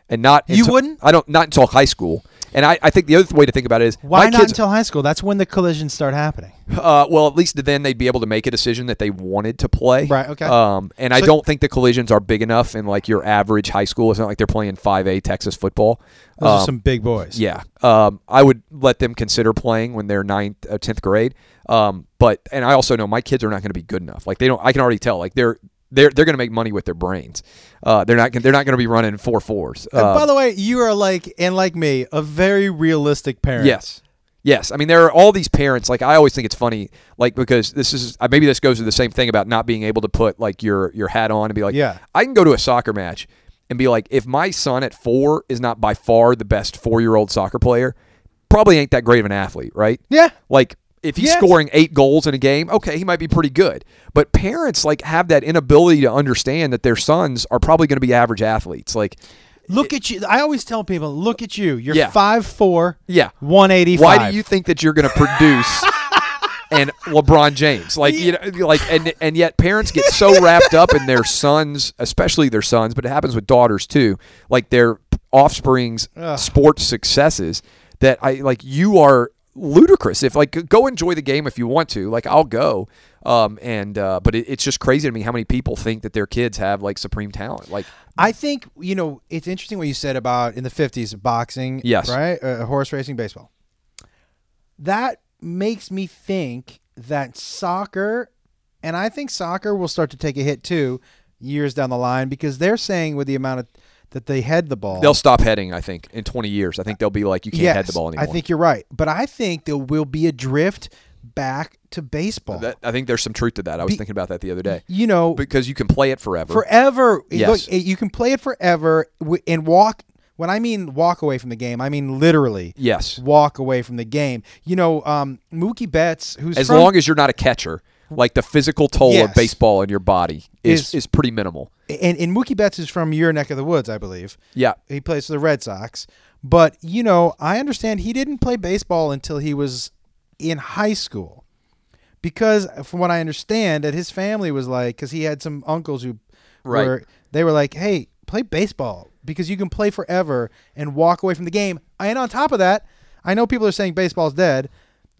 And not You until- wouldn't? I don't. Not until high school. And I, I think the other way to think about it is Why not kids, until high school? That's when the collisions start happening. uh, well, at least then they'd be able to make a decision that they wanted to play. Right, okay. Um, and I don't think the collisions are big enough in like your average high school. It's not like they're playing 5A Texas football. Those are Um, some big boys. yeah. Um, I would let them consider playing when they're ninth, uh, tenth grade. Um, but and I also know my kids are not going to be good enough. Like they don't. I can already tell. Like they're they're they're going to make money with their brains. Uh, they're not. They're not going to be running four fours. And Uh, by the way, you are like, and like me, a very realistic parent. Yes. Yes. I mean, there are all these parents. Like, I always think it's funny, like, because this is uh, maybe this goes to the same thing about not being able to put like your your hat on and be like, Yeah. I can go to a soccer match and be like, if my son at four is not by far the best four year old soccer player, probably ain't that great of an athlete, right? Yeah. Like, if he's Yes. scoring eight goals in a game, okay, he might be pretty good. But parents like have that inability to understand that their sons are probably going to be average athletes. Like, Look at you. I always tell people, look at you. You're Yeah. five four, yeah, 185. Why do you think that you're going to produce and LeBron James? Like you know, like and and yet parents get so wrapped up in their sons, especially their sons, but it happens with daughters too. Like their offspring's Ugh. sports successes that I like you are ludicrous. If like go enjoy the game if you want to, like I'll go. Um and uh but it, it's just crazy to me how many people think that their kids have like supreme talent. Like I think you know it's interesting what you said about in the fifties boxing, Yes. right, uh, horse racing, baseball. That makes me think that soccer, and I think soccer will start to take a hit too, years down the line because they're saying with the amount of that they head the ball. They'll stop heading. I think in 20 years. I think they'll be like you can't yes, head the ball anymore. I think you're right, but I think there will be a drift back to baseball. that, I think there's some truth to that. I was Be- thinking about that the other day you know, because you can play it forever. forever. Yes. Look, you can play it forever and walk. When I mean walk away from the game, I mean literally yes, walk away from the game. You know, um, Mookie Betts, who's as from- long as you're not a catcher, like the physical toll Yes. of baseball in your body is Is- is pretty minimal. And, and Mookie Betts is from your neck of the woods, I believe. Yeah, He plays for the Red Sox. But, you know, I understand he didn't play baseball until he was in high school. Because from what I understand, that his family was like, because he had some uncles who Right. were, they were like, hey, play baseball because you can play forever and walk away from the game. And on top of that, I know people are saying baseball's dead,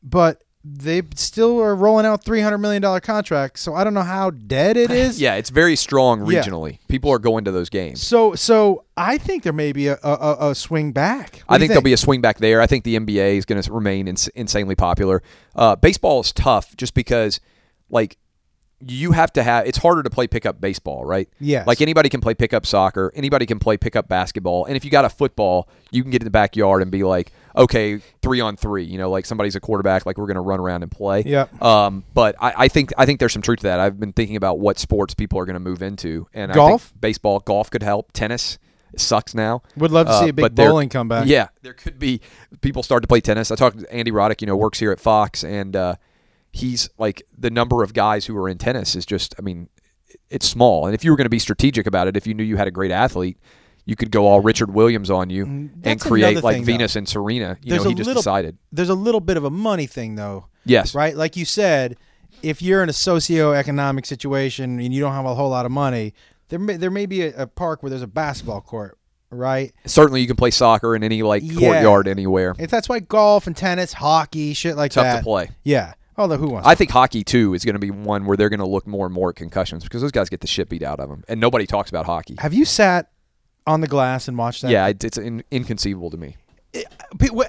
but they still are rolling out $300 million contracts. So I don't know how dead it is. yeah, it's very strong Yeah. regionally. People are going to those games. So, so I think there may be a, a, a- swing back. I think, there'll be a swing back there. I think the NBA is going to remain ins- insanely popular. Uh, baseball is tough just because, like, you have to have. It's harder to play pickup baseball, right? Yes. Like anybody can play pickup soccer. Anybody can play pickup basketball. And if you got a football, you can get in the backyard and be like, okay, three on three. You know, like somebody's a quarterback. Like we're to run around and play. Yep. Um, but I, I think I think there's some truth to that. I've been thinking about what sports people are to move into, and I Golf? think baseball, golf could help. Tennis it sucks now. Would love to Uh, see a big but there- bowling comeback. Yeah, there could be people start to play tennis. I talked to Andy Roddick, you know, works here at Fox, and uh, he's like the number of guys who are in tennis is just, I mean, it's small. And if you were going to be strategic about it, if you knew you had a great athlete, you could go all Richard Williams on you and Mm, create like thing, Venus and Serena. You There's know, he just little- decided. There's a little bit of a money thing, though, Yes, right? Like you said, if you're in a socioeconomic situation and you don't have a whole lot of money, there may, there may be a, a park where there's a basketball court, right? Certainly, you can play soccer in any like Yeah. courtyard anywhere. It's, that's why golf and tennis, hockey, shit like Tough that. to play. Yeah. Although who wants? I think hockey too is going to be one where they're going to look more and more at concussions because those guys get the shit beat out of them, and nobody talks about hockey. have you sat on the glass and watched that? Yeah, it- it's in, inconceivable to me. Wh-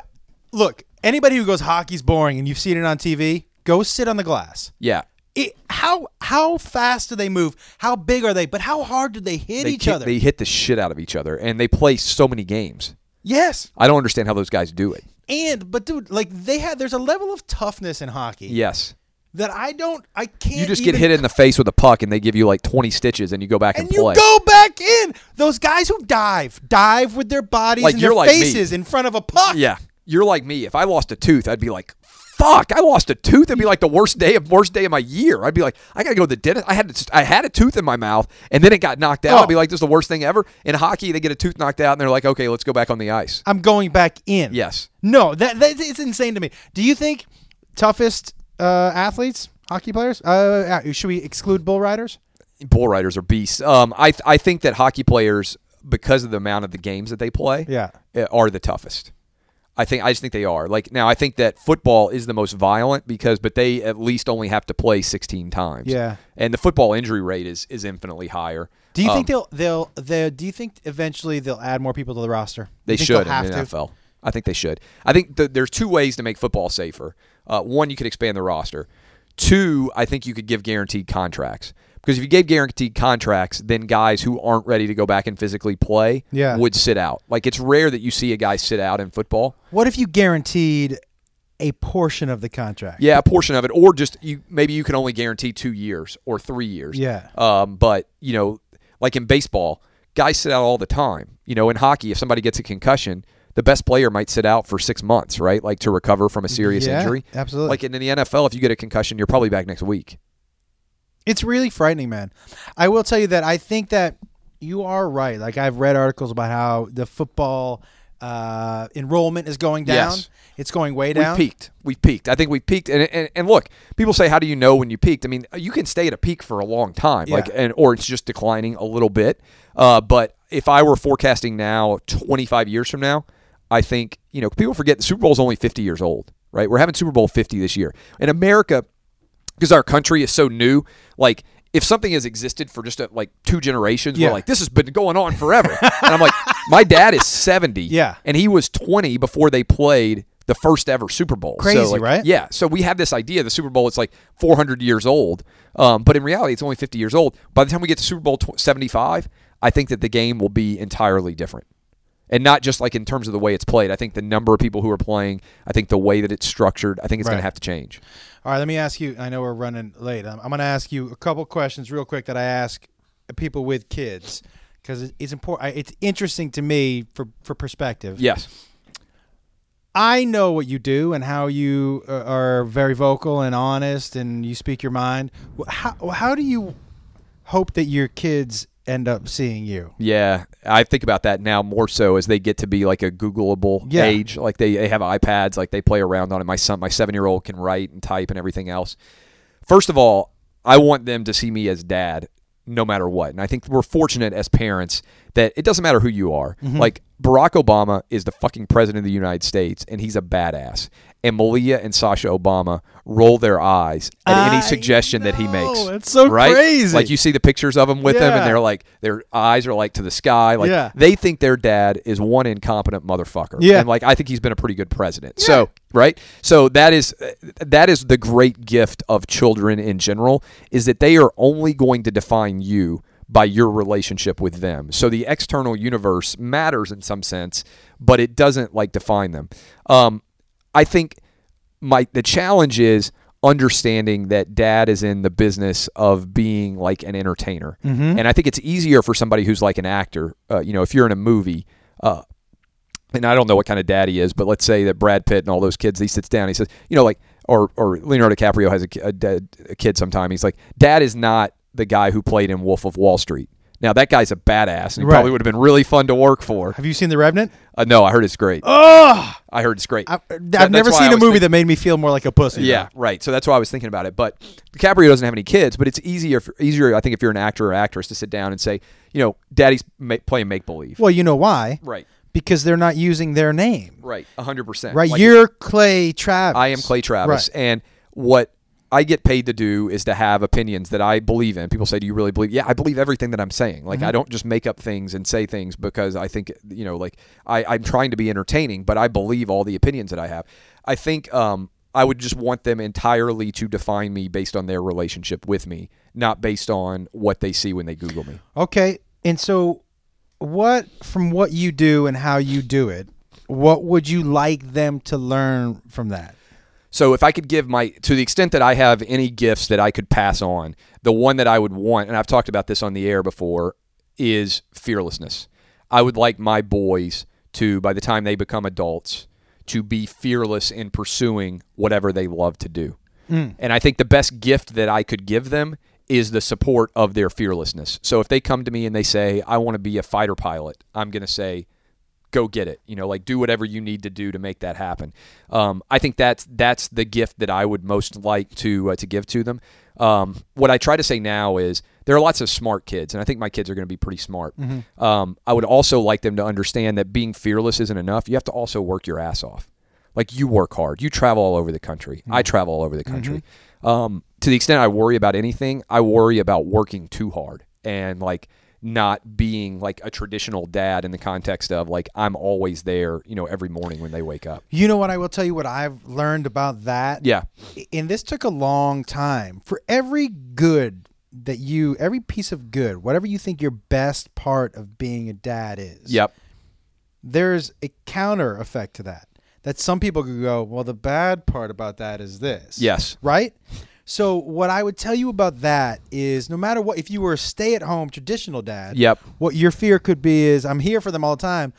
Look, anybody who goes hockey's boring and you've seen it on TV, go sit on the glass. Yeah, It, how how fast do they move? How big are they? But how hard do they hit they each other? They hit the shit out of each other, and they play so many games. yes, I don't understand how those guys do it. And but dude, like they had, there's a level of toughness in hockey Yes, that I don't, I can't. you just get hit in the face with a puck, and they give you like twenty stitches, and you go back and, and you play. go back in. Those guys who dive, dive with their bodies Like, and their like me. faces in front of a puck. Yeah, you're like me. If I lost a tooth, I'd be like, "Fuck, I lost a tooth." It'd be like the worst day of worst day of my year. I'd be like, "I gotta go to the dentist." I had I had a tooth in my mouth, and then it got knocked out. Oh. I'd be like, "This is the worst thing ever." In hockey, they get a tooth knocked out, and they're like, "Okay, let's go back on the ice." I'm going back in. Yes. No, that that it's insane to me. Do you think toughest uh, athletes, hockey players? Uh, uh, should we exclude bull riders? bull riders are beasts. Um, I I think that hockey players, because of the amount of the games that they play, Yeah. uh, are the toughest. I think I just think they are. Like now, I think that football is the most violent because, but they at least only have to play 16 times. Yeah. and the football injury rate is is infinitely higher. Do you Um, think they'll they'll they do you think eventually they'll add more people to the roster? They should they'll in have the to. NFL. I think they should. I think th- there's two ways to make football safer. Uh, one, you could expand the roster. Two, I think you could give guaranteed contracts. Because if you gave guaranteed contracts, then guys who aren't ready to go back and physically play Yeah. would sit out. Like it's rare that you see a guy sit out in football. What if you guaranteed a portion of the contract? Yeah, a portion of it, or just you maybe you can only guarantee two years or three years. Yeah. Um, but you know, like in baseball, guys sit out all the time. You know, in hockey, if somebody gets a concussion, the best player might sit out for six months, right? Like to recover from a serious Yeah, injury. absolutely. Like in the NFL, if you get a concussion, you're probably back next week. It's really frightening, man. I will tell you that I think that you are right. Like I've read articles about how the football uh, enrollment is going down. Yes. It's going way down. We've peaked. We've peaked. I think we've peaked. And, and and look, people say, how do you know when you peaked? I mean, you can stay at a peak for a long time, like, and or it's just declining a little bit. Uh, but if I were forecasting now, 25 years from now, I think you know people forget the Super Bowl is only 50 years old, right? We're having Super Bowl 50 this year in America because our country is so new. Like, if something has existed for just uh like two generations, Yeah. we're like, this has been going on forever. and I'm like, my dad is 70, Yeah. and he was 20 before they played the first ever Super Bowl. Crazy, So, like, right? Yeah. So we have this idea the Super Bowl it's like 400 years old, um, but in reality it's only 50 years old. By the time we get to Super Bowl tw- 75, I think that the game will be entirely different. And not just like in terms of the way it's played. I think the number of people who are playing, I think the way that it's structured, I think it's going to have to change. All right, let me ask you. I know we're running late. I'm, I'm going to ask you a couple questions real quick that I ask people with kids because it's important. It's interesting to me for for perspective. Yes. I know what you do and how you uh, are very vocal and honest and you speak your mind. How how do you hope that your kids end up seeing you? Yeah, I think about that now more so as they get to be like a Googleable Yeah. age. Like they, they have iPads, like they play around on it. My son, my seven year old, can write and type and everything else. First of all, I want them to see me as dad, no matter what. And I think we're fortunate as parents that it doesn't matter who you are. Mm-hmm. Like Barack Obama is the fucking president of the United States, and he's a badass. And Malia and Sasha Obama roll their eyes at any I suggestion that he know. makes. It's so right? crazy. Like you see the pictures of him with them, Yeah. and they're like their eyes are like to the sky. Like Yeah. they think their dad is one incompetent motherfucker. Yeah. and like I think he's been a pretty good president. So right, so that is that is the great gift of children in general is that they are only going to define you by your relationship with them. So the external universe matters in some sense, but it doesn't like define them. Um, I think my the challenge is understanding that dad is in the business of being like an entertainer and i think it's easier for somebody who's like an actor uh, you know if you're in a movie uh, and I don't know what kind of dad he is, but let's say that Brad Pitt and all those kids, he sits down, he says, you know, like, or or Leonardo DiCaprio has a, a, dad- a kid sometime. He's like, Dad is not the guy who played in Wolf of Wall Street. Now that guy's a badass, and he Right. probably would have been really fun to work for. Have you seen The Revenant? Uh, no, I heard it's great. Oh, I heard it's great. I've, That- never seen a movie thinking- that made me feel more like a pussy. Yeah, right. So that's why I was thinking about it. But DiCaprio doesn't have any kids, but it's easier, for, easier, I think, if you're an actor or actress to sit down and say, you know, Daddy's ma- playing make believe. Well, you know why? Right, Because they're not using their name. right, hundred percent. Right. Like, You're Clay Travis. I am Clay Travis, Right. and what I get paid to do is to have opinions that I believe in. People say, "Do you really believe?" Yeah, I believe everything that I'm saying. Like Mm-hmm. I don't just make up things and say things because I think you know, like I, I'm trying to be entertaining, but I believe all the opinions that I have. I think um, I would just want them entirely to define me based on their relationship with me, not based on what they see when they Google me. Okay. And so, what from what you do and how you do it, what would you like them to learn from that? So if I could give my to the extent that I have any gifts that I could pass on, the one that I would want, and I've talked about this on the air before, is fearlessness. I would like my boys to, by the time they become adults, to be fearless in pursuing whatever they love to do. Hmm. And I think the best gift that I could give them is the support of their fearlessness. So if they come to me and they say, I want to be a fighter pilot, I'm going to say, go get it. You know, like do whatever you need to do to make that happen. Um, I think that's that's the gift that I would most like to uh, to give to them. Um, what I try to say now is there are lots of smart kids, and I think my kids are going to be pretty smart. Um, I would also like them to understand that being fearless isn't enough. You have to also work your ass off. Like you work hard. You travel all over the country. I travel all over the country. Um, to the extent I worry about anything, I worry about working too hard and like not being like a traditional dad in the context of like I'm always there, you know, every morning when they wake up. You know what? I will tell you what I've learned about that. Yeah. And this took a long time. For every good that you, every piece of good, whatever you think your best part of being a dad is. Yep. there's a counter effect to that. That some people could go, well, the bad part about that is this. Yes. Right? So, what I would tell you about that is no matter what, if you were a stay at home traditional dad, Yep. what your fear could be is I'm here for them all the time,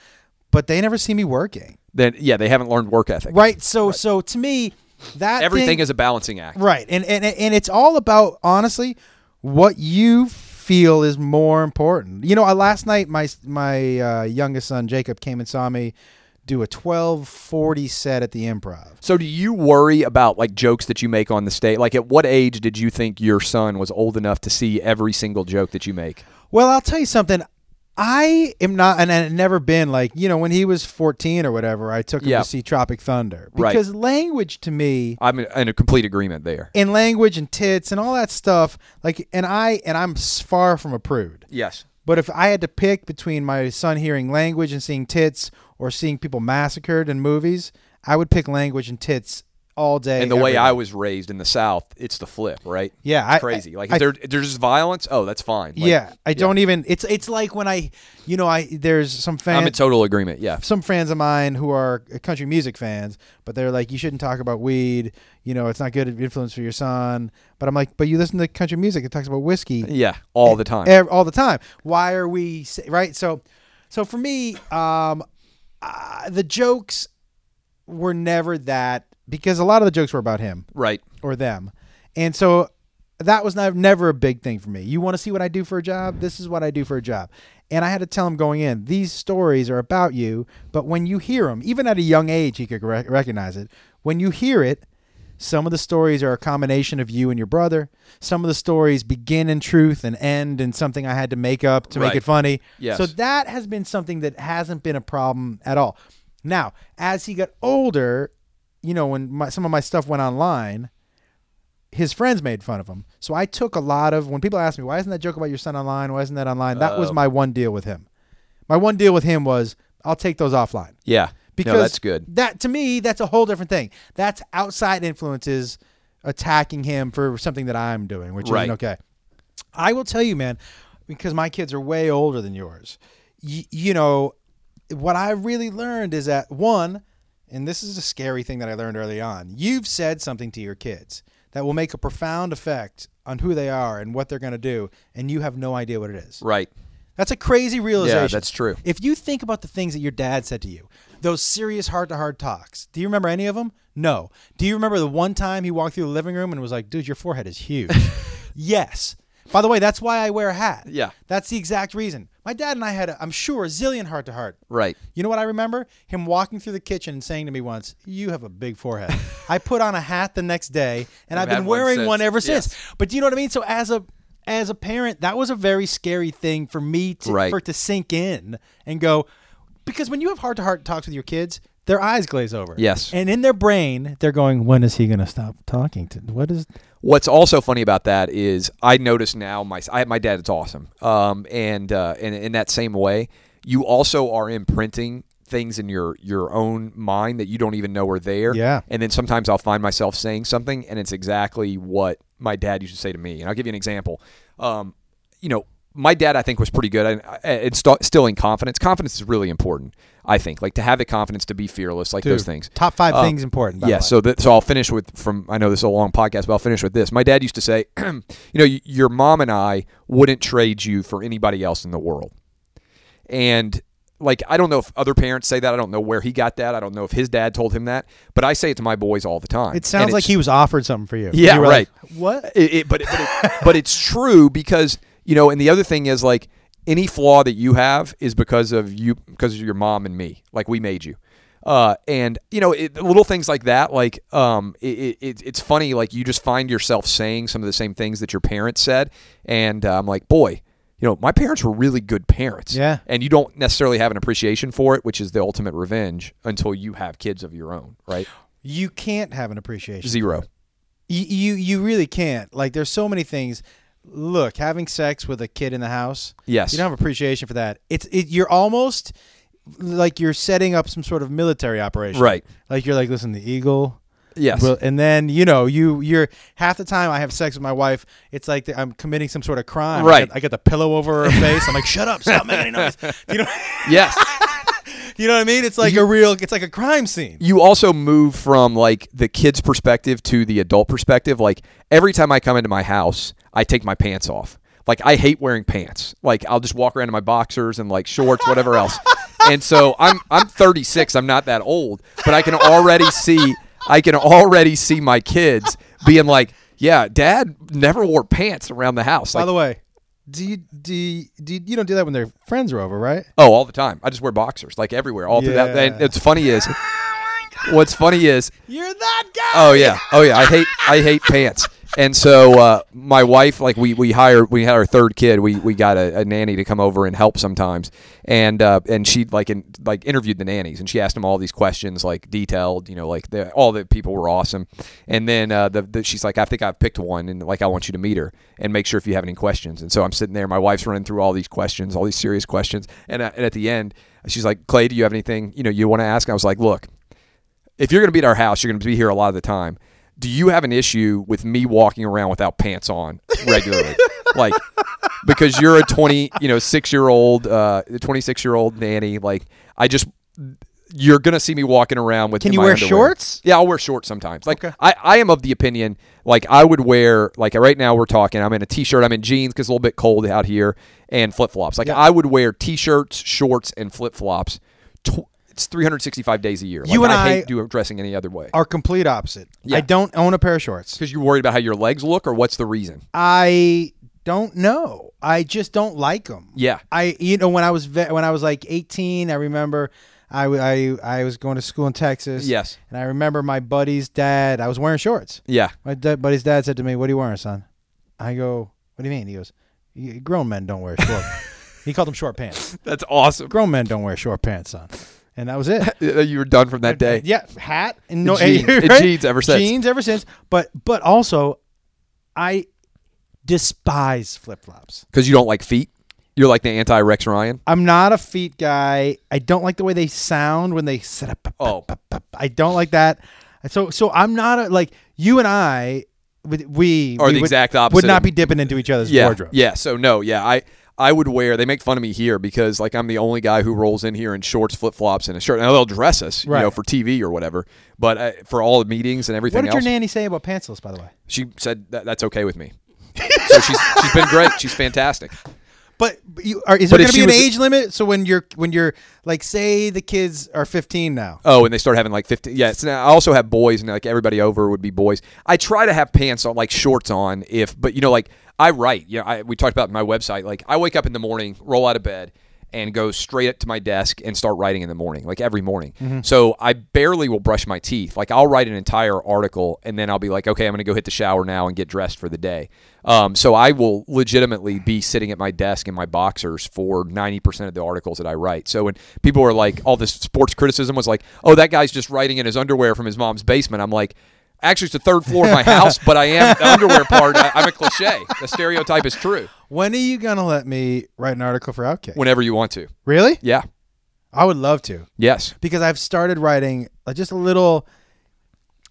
but they never see me working. Then yeah, they haven't learned work ethic. Right? So, so to me, that Everything thing- is a balancing act. Right. And, and and it's all about honestly what you feel is more important. You know, uh, last night my my uh, youngest son Jacob came and saw me do a 1240 set at the Improv. So do you worry about like jokes that you make on the stage? Like at what age did you think your son was old enough to see every single joke that you make? Well, I'll tell you something. I am not, and I've never been like, you know, when he was 14 or whatever, I took him Yeah. to see Tropic Thunder. Right. Because language to me, I'm in a complete agreement there. and language and tits and all that stuff, like, and I, and I'm far from a prude. Yes. But if I had to pick between my son hearing language and seeing tits or seeing people massacred in movies, I would pick language and tits all day. And the way every I was raised in the South, it's the flip, right? Yeah, I- crazy. Like I- if, there, there's just violence, oh, that's fine. Like, yeah, I don't even. It's it's like when I, you know, I there's some fans. I'm in total agreement. Yeah, some fans of mine who are country music fans, but they're like, you shouldn't talk about weed. You know, it's not good influence for your son. But I'm like, but you listen to country music, it talks about whiskey yeah, all the time. ev- all the time. Why are we right? So, so for me, um, uh, the jokes were never that because a lot of the jokes were about him right. or them, and so that was not, never a big thing for me. You want to see what I do for a job? This is what I do for a job. And I had to tell him going in, these stories are about you, but when you hear them, even at a young age, he could rec- recognize it. When you hear it, some of the stories are a combination of you and your brother. Some of the stories begin in truth and end in something I had to make up to make it funny. Yes. So that has been something that hasn't been a problem at all. Now, as he got older, you know, when my, some of my stuff went online, his friends made fun of him. So I took a lot of when people ask me, "Why isn't that joke about your son online? Why isn't that online?" That was Oh. my one deal with him. My one deal with him was I'll take those offline Yeah. because no, that's good. That to me, that's a whole different thing. That's outside influences attacking him for something that I'm doing, which Right. isn't okay. I will tell you, man, because my kids are way older than yours. Y- you know, what I really learned is that one, and this is a scary thing that I learned early on. You've said something to your kids that will make a profound effect on who they are and what they're going to do, and you have no idea what it is. Right. That's a crazy realization. Yeah, that's true. If you think about the things that your dad said to you, those serious heart to heart talks, do you remember any of them? No. Do you remember the one time he walked through the living room and was like, dude, your forehead is huge? yes. By the way, that's why I wear a hat. Yeah. That's the exact reason. My dad and I had, a, I'm sure, a zillion heart to heart. Right. You know what I remember? Him walking through the kitchen and saying to me once, "You have a big forehead." I put on a hat the next day, and I've been one wearing since. one ever Yes. since. But do you know what I mean? So as a as a parent, that was a very scary thing for me to Right. for to sink in and go because when you have heart to heart talks with your kids, their eyes glaze over. Yes. and in their brain, they're going, "When is he going to stop talking to? What is?" What's also funny about that is I notice now my I, my dad is awesome, um, and uh, and in that same way, you also are imprinting things in your your own mind that you don't even know are there. Yeah. And then sometimes I'll find myself saying something, and it's exactly what my dad used to say to me. And I'll give you an example. Um, you know, my dad I think was pretty good and it's st- still in confidence. Confidence is really important. I think like to have the confidence to be fearless, like those things. Top five Um, things important. Yeah, so that so I'll finish with from I know this is a long podcast, but I'll finish with this. My dad used to say, you know, your mom and I wouldn't trade you for anybody else in the world. And like I don't know if other parents say that. I don't know where he got that. I don't know if his dad told him that, but I say it to my boys all the time. it sounds like he was offered something for you. Yeah, You right. like, what? it, it, but it, but, it, but it's true because you know, and the other thing is like any flaw that you have is because of you, because of your mom and me. Like we made you, uh, and you know, it, little things like that. Like, um, it, it, it's funny. Like you just find yourself saying some of the same things that your parents said, and uh, I'm like, boy. You know, my parents were really good parents. Yeah. And you don't necessarily have an appreciation for it, which is the ultimate revenge until you have kids of your own, right? You can't have an appreciation. Zero. You, you you really can't. Like there's so many things. Look, having sex with a kid in the house. Yes. You don't have appreciation for that. It's it, you're almost like you're setting up some sort of military operation. Right. Like you're like, listen, the eagle. Yes. will- and then you know you you're half the time I have sex with my wife. It's like I'm committing some sort of crime. I Right. I got the pillow over her face. I'm like, shut up, stop making any noise. You know, yes. you know what I mean? It's like a real. It's like a crime scene. you also move from like the kid's perspective to the adult perspective. Like every time I come into my house, I take my pants off. Like I hate wearing pants. Like I'll just walk around in my boxers and like shorts, whatever else. And so I'm I'm 36. I'm not that old, but I can already see I can already see my kids being like, "Yeah, Dad never wore pants around the house." By the way, do you do you, do you, you don't do that when their friends are over, right? Oh, all the time. I just wear boxers, like everywhere, all through that. And it's funny is, what's funny is, You're that guy. Oh yeah, oh yeah. I hate I hate pants. And so uh, my wife, like we we hired, we had our third kid. We we got a, a nanny to come over and help sometimes, and uh, and she like in, like interviewed the nannies, and she asked them all these questions, like detailed, you know, like the, all the people were awesome. And then uh, the, the she's like, I think I've picked one, and like I want you to meet her and make sure if you have any questions. And so I'm sitting there, my wife's running through all these questions, all these serious questions, and, uh, and at the end, she's like, Clay, do you have anything you know you want to ask? And I was like, look if you're going to be at our house, you're going to be here a lot of the time. Do you have an issue with me walking around without pants on regularly? like because you're a 20, you know, 6 year old uh 26 year old nanny like I just you're gonna see me walking around with. Can you wear underwear. shorts? Yeah, I'll wear shorts sometimes. Like Okay. I, I am of the opinion, like I would wear, like right now we're talking. I'm in a t-shirt. I'm in jeans because it's a little bit cold out here, and flip flops. Like Yeah. I would wear t-shirts, shorts, and flip flops. Tw- it's 365 days a year. Like, You and I, I hate doing dressing any other way Are complete opposite. Yeah. I don't own a pair of shorts. because you're worried about how your legs look, or what's the reason? I don't know. I just don't like them. Yeah, I you know when I was ve- when I was like 18, I remember I, I, I was going to school in Texas. Yes. And I remember my buddy's dad. I was wearing shorts. yeah. My da- buddy's dad said to me, "What are you wearing, son?" I go, "What do you mean?" He goes, "Grown men don't wear short." he called them short pants. That's awesome. Grown men don't wear short pants, son. And that was it. you were done from that day. Yeah, hat and no jeans. right? And jeans ever since. Jeans ever since. But but also, I despise flip flops. Because you don't like feet. You're like the anti Rex Ryan. I'm not a feet guy. I don't like the way they sound when they set up. Oh. I don't like that. So so I'm not a like you and I. We, we Are we the would, exact opposite Would not be dipping into each other's yeah, wardrobes. Yeah. So no, yeah, I I would wear. They make fun of me here because like I'm the only guy who rolls in here in shorts, flip flops, and a shirt. Now they'll dress us, you know, for TV or whatever. But uh, for all the meetings and everything What did else, your nanny say about pantsless, by the way? she said that that's okay with me. so she's she's been great. She's fantastic. But you are, is there going to be an was- age limit? So when you're when you're like, say the kids are 15 now. Oh, and they start having like 15. Yeah, now I also have boys, and like everybody over would be boys. I try to have pants on, like shorts on, if, but you know, like I write. You know, I, we talked about my website. Like I wake up in the morning, roll out of bed, and go straight up to my desk and start writing in the morning, like every morning. So I barely will brush my teeth. Like I'll write an entire article, and then I'll be like, okay, I'm going to go hit the shower now and get dressed for the day. Um, so I will legitimately be sitting at my desk in my boxers for 90% of the articles that I write. So when people are like, all this sports criticism was like, oh, that guy's just writing in his underwear from his mom's basement. I'm like, actually, it's the third floor of my house, but I am the underwear part. I, I'm a cliche. The stereotype is true. When are you gonna let me write an article for Outkick? Whenever you want to. really? Yeah. I would love to Yes. because I've started writing uh, just a little.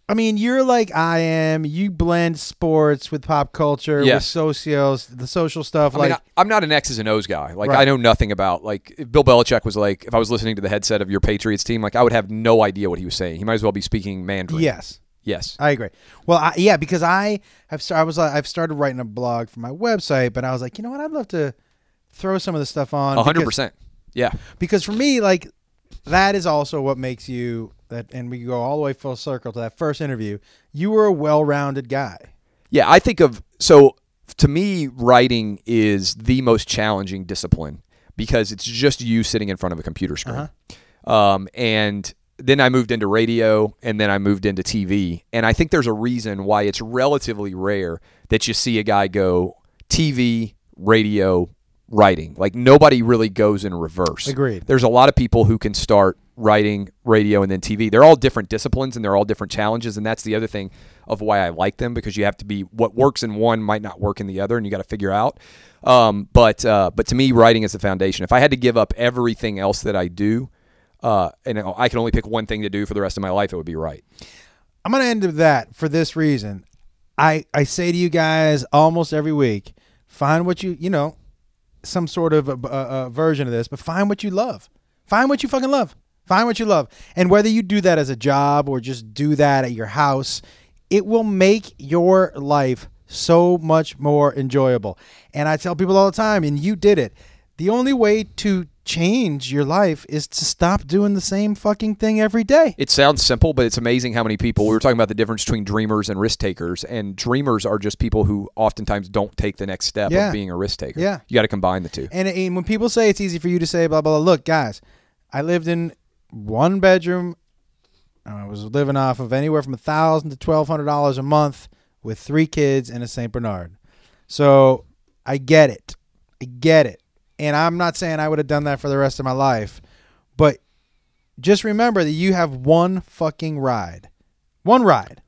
I mean, you're like I am. You blend sports with pop culture, with Yes. socios, the social stuff. I like, mean, I, I'm not an X's and O's guy. Like, Right. I know nothing about, like, Bill Belichick was like, if I was listening to the headset of your Patriots team, like, I would have no idea what he was saying. He might as well be speaking Mandarin. yes, Yes. I agree. Well, I, yeah, because I have I was uh, I've started writing a blog for my website, but I was like, you know what, I'd love to throw some of this stuff on. A hundred percent. Yeah. because for me like that is also what makes you that and we go all the way full circle to that first interview you were a well-rounded guy Yeah, I think of so to me, writing is the most challenging discipline because it's just you sitting in front of a computer screen. Um, and then I moved into radio, and then I moved into TV. And I think there's a reason why it's relatively rare that you see a guy go TV, radio, writing. Like nobody really goes in reverse. Agreed. There's a lot of people who can start writing, radio, and then TV. They're all different disciplines and they're all different challenges. And that's the other thing of why I like them because you have to be what works in one might not work in the other, and you got to figure out. Um, but uh, but to me, writing is the foundation. If I had to give up everything else that I do, uh, and I can only pick one thing to do for the rest of my life, it would be right. i'm going to end with that for this reason i i say to you guys almost every week find what you you know some sort of a, a, a version of this but find what you love find what you fucking love find what you love and whether you do that as a job or just do that at your house it will make your life so much more enjoyable. And I tell people all the time, and you did it. The only way to change your life is to stop doing the same fucking thing every day. It sounds simple, but it's amazing how many people. We were talking about the difference between dreamers and risk takers, and dreamers are just people who oftentimes don't take the next step Yeah. of being a risk taker. Yeah. you got to combine the two. And, and when people say it's easy for you to say blah blah blah, look, guys, I lived in one bedroom. I was living off of anywhere from a thousand to twelve hundred dollars a month with three kids and a Saint Bernard. So I get it, I get it, and I'm not saying I would have done that for the rest of my life, but just remember that you have one fucking ride, one ride.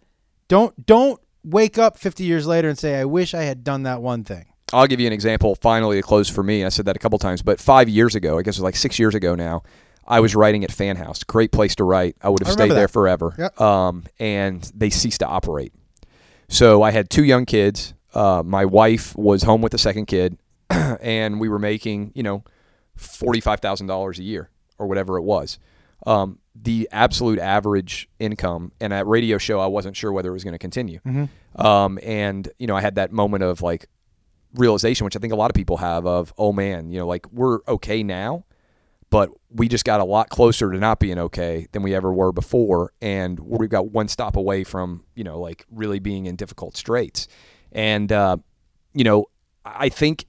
Don't don't wake up 50 years later and say I wish I had done that one thing. I'll give you an example. Finally, a close for me. I said that a couple times, but five years ago, I guess it was like six years ago now. I was writing at FanHouse. Great place to write. I would have I stayed there forever. Yep. Um, and they ceased to operate. So I had two young kids. Uh, my wife was home with the second kid, and we were making, you know, forty-five thousand dollars a year or whatever it was. Um, the absolute average income, and at radio show, I wasn't sure whether it was going to continue. Um, and you know, I had that moment of like realization, which I think a lot of people have, of oh man, you know, like we're okay now, but we just got a lot closer to not being okay than we ever were before, and we've got one stop away from you know like really being in difficult straits, and uh, you know, I think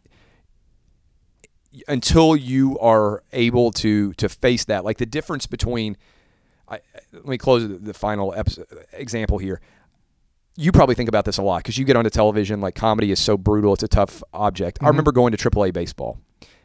until you are able to to face that, like the difference between, I, let me close the, the final episode, example here. You probably think about this a lot because you get onto television. Like comedy is so brutal; it's a tough object. I mm-hmm. remember going to AAA baseball,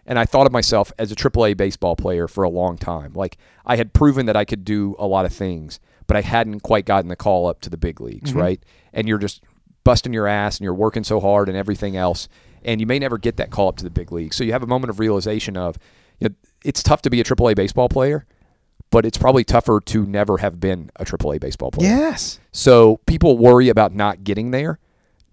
and I thought of myself as a AAA baseball player for a long time. Like I had proven that I could do a lot of things, but I hadn't quite gotten the call up to the big leagues, mm-hmm. right? And you're just busting your ass and you're working so hard and everything else, and you may never get that call up to the big league. So you have a moment of realization of, you know, it's tough to be a AAA baseball player, but it's probably tougher to never have been a AAA baseball player. Yes. So people worry about not getting there.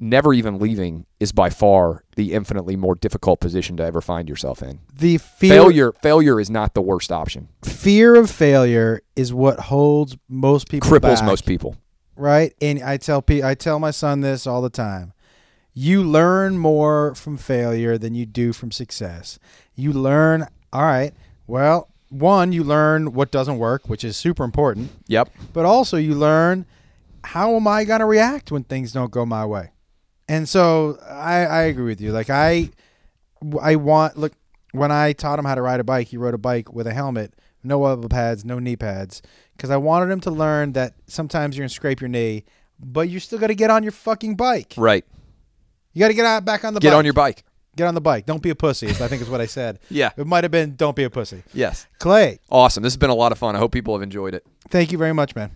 Never even leaving is by far the infinitely more difficult position to ever find yourself in. The fear, Failure failure is not the worst option. fear of failure is what holds most people Cripples back, most people. right? And I tell pe- I tell my son this all the time. You learn more from failure than you do from success. You learn, all right, well, one, you learn what doesn't work, which is super important, Yep. but also you learn how am I going to react when things don't go my way. And so I, I agree with you. Like I, I want look when I taught him how to ride a bike, he rode a bike with a helmet, no elbow pads, no knee pads, because I wanted him to learn that sometimes you're gonna scrape your knee, but you're still got to get on your fucking bike. Right. You got to get out back on the bike. Get bike. on your bike. get on the bike. Don't be a pussy. I think is what I said. Yeah. It might have been don't be a pussy. Yes. Clay, Awesome. This has been a lot of fun. I hope people have enjoyed it. thank you very much, man.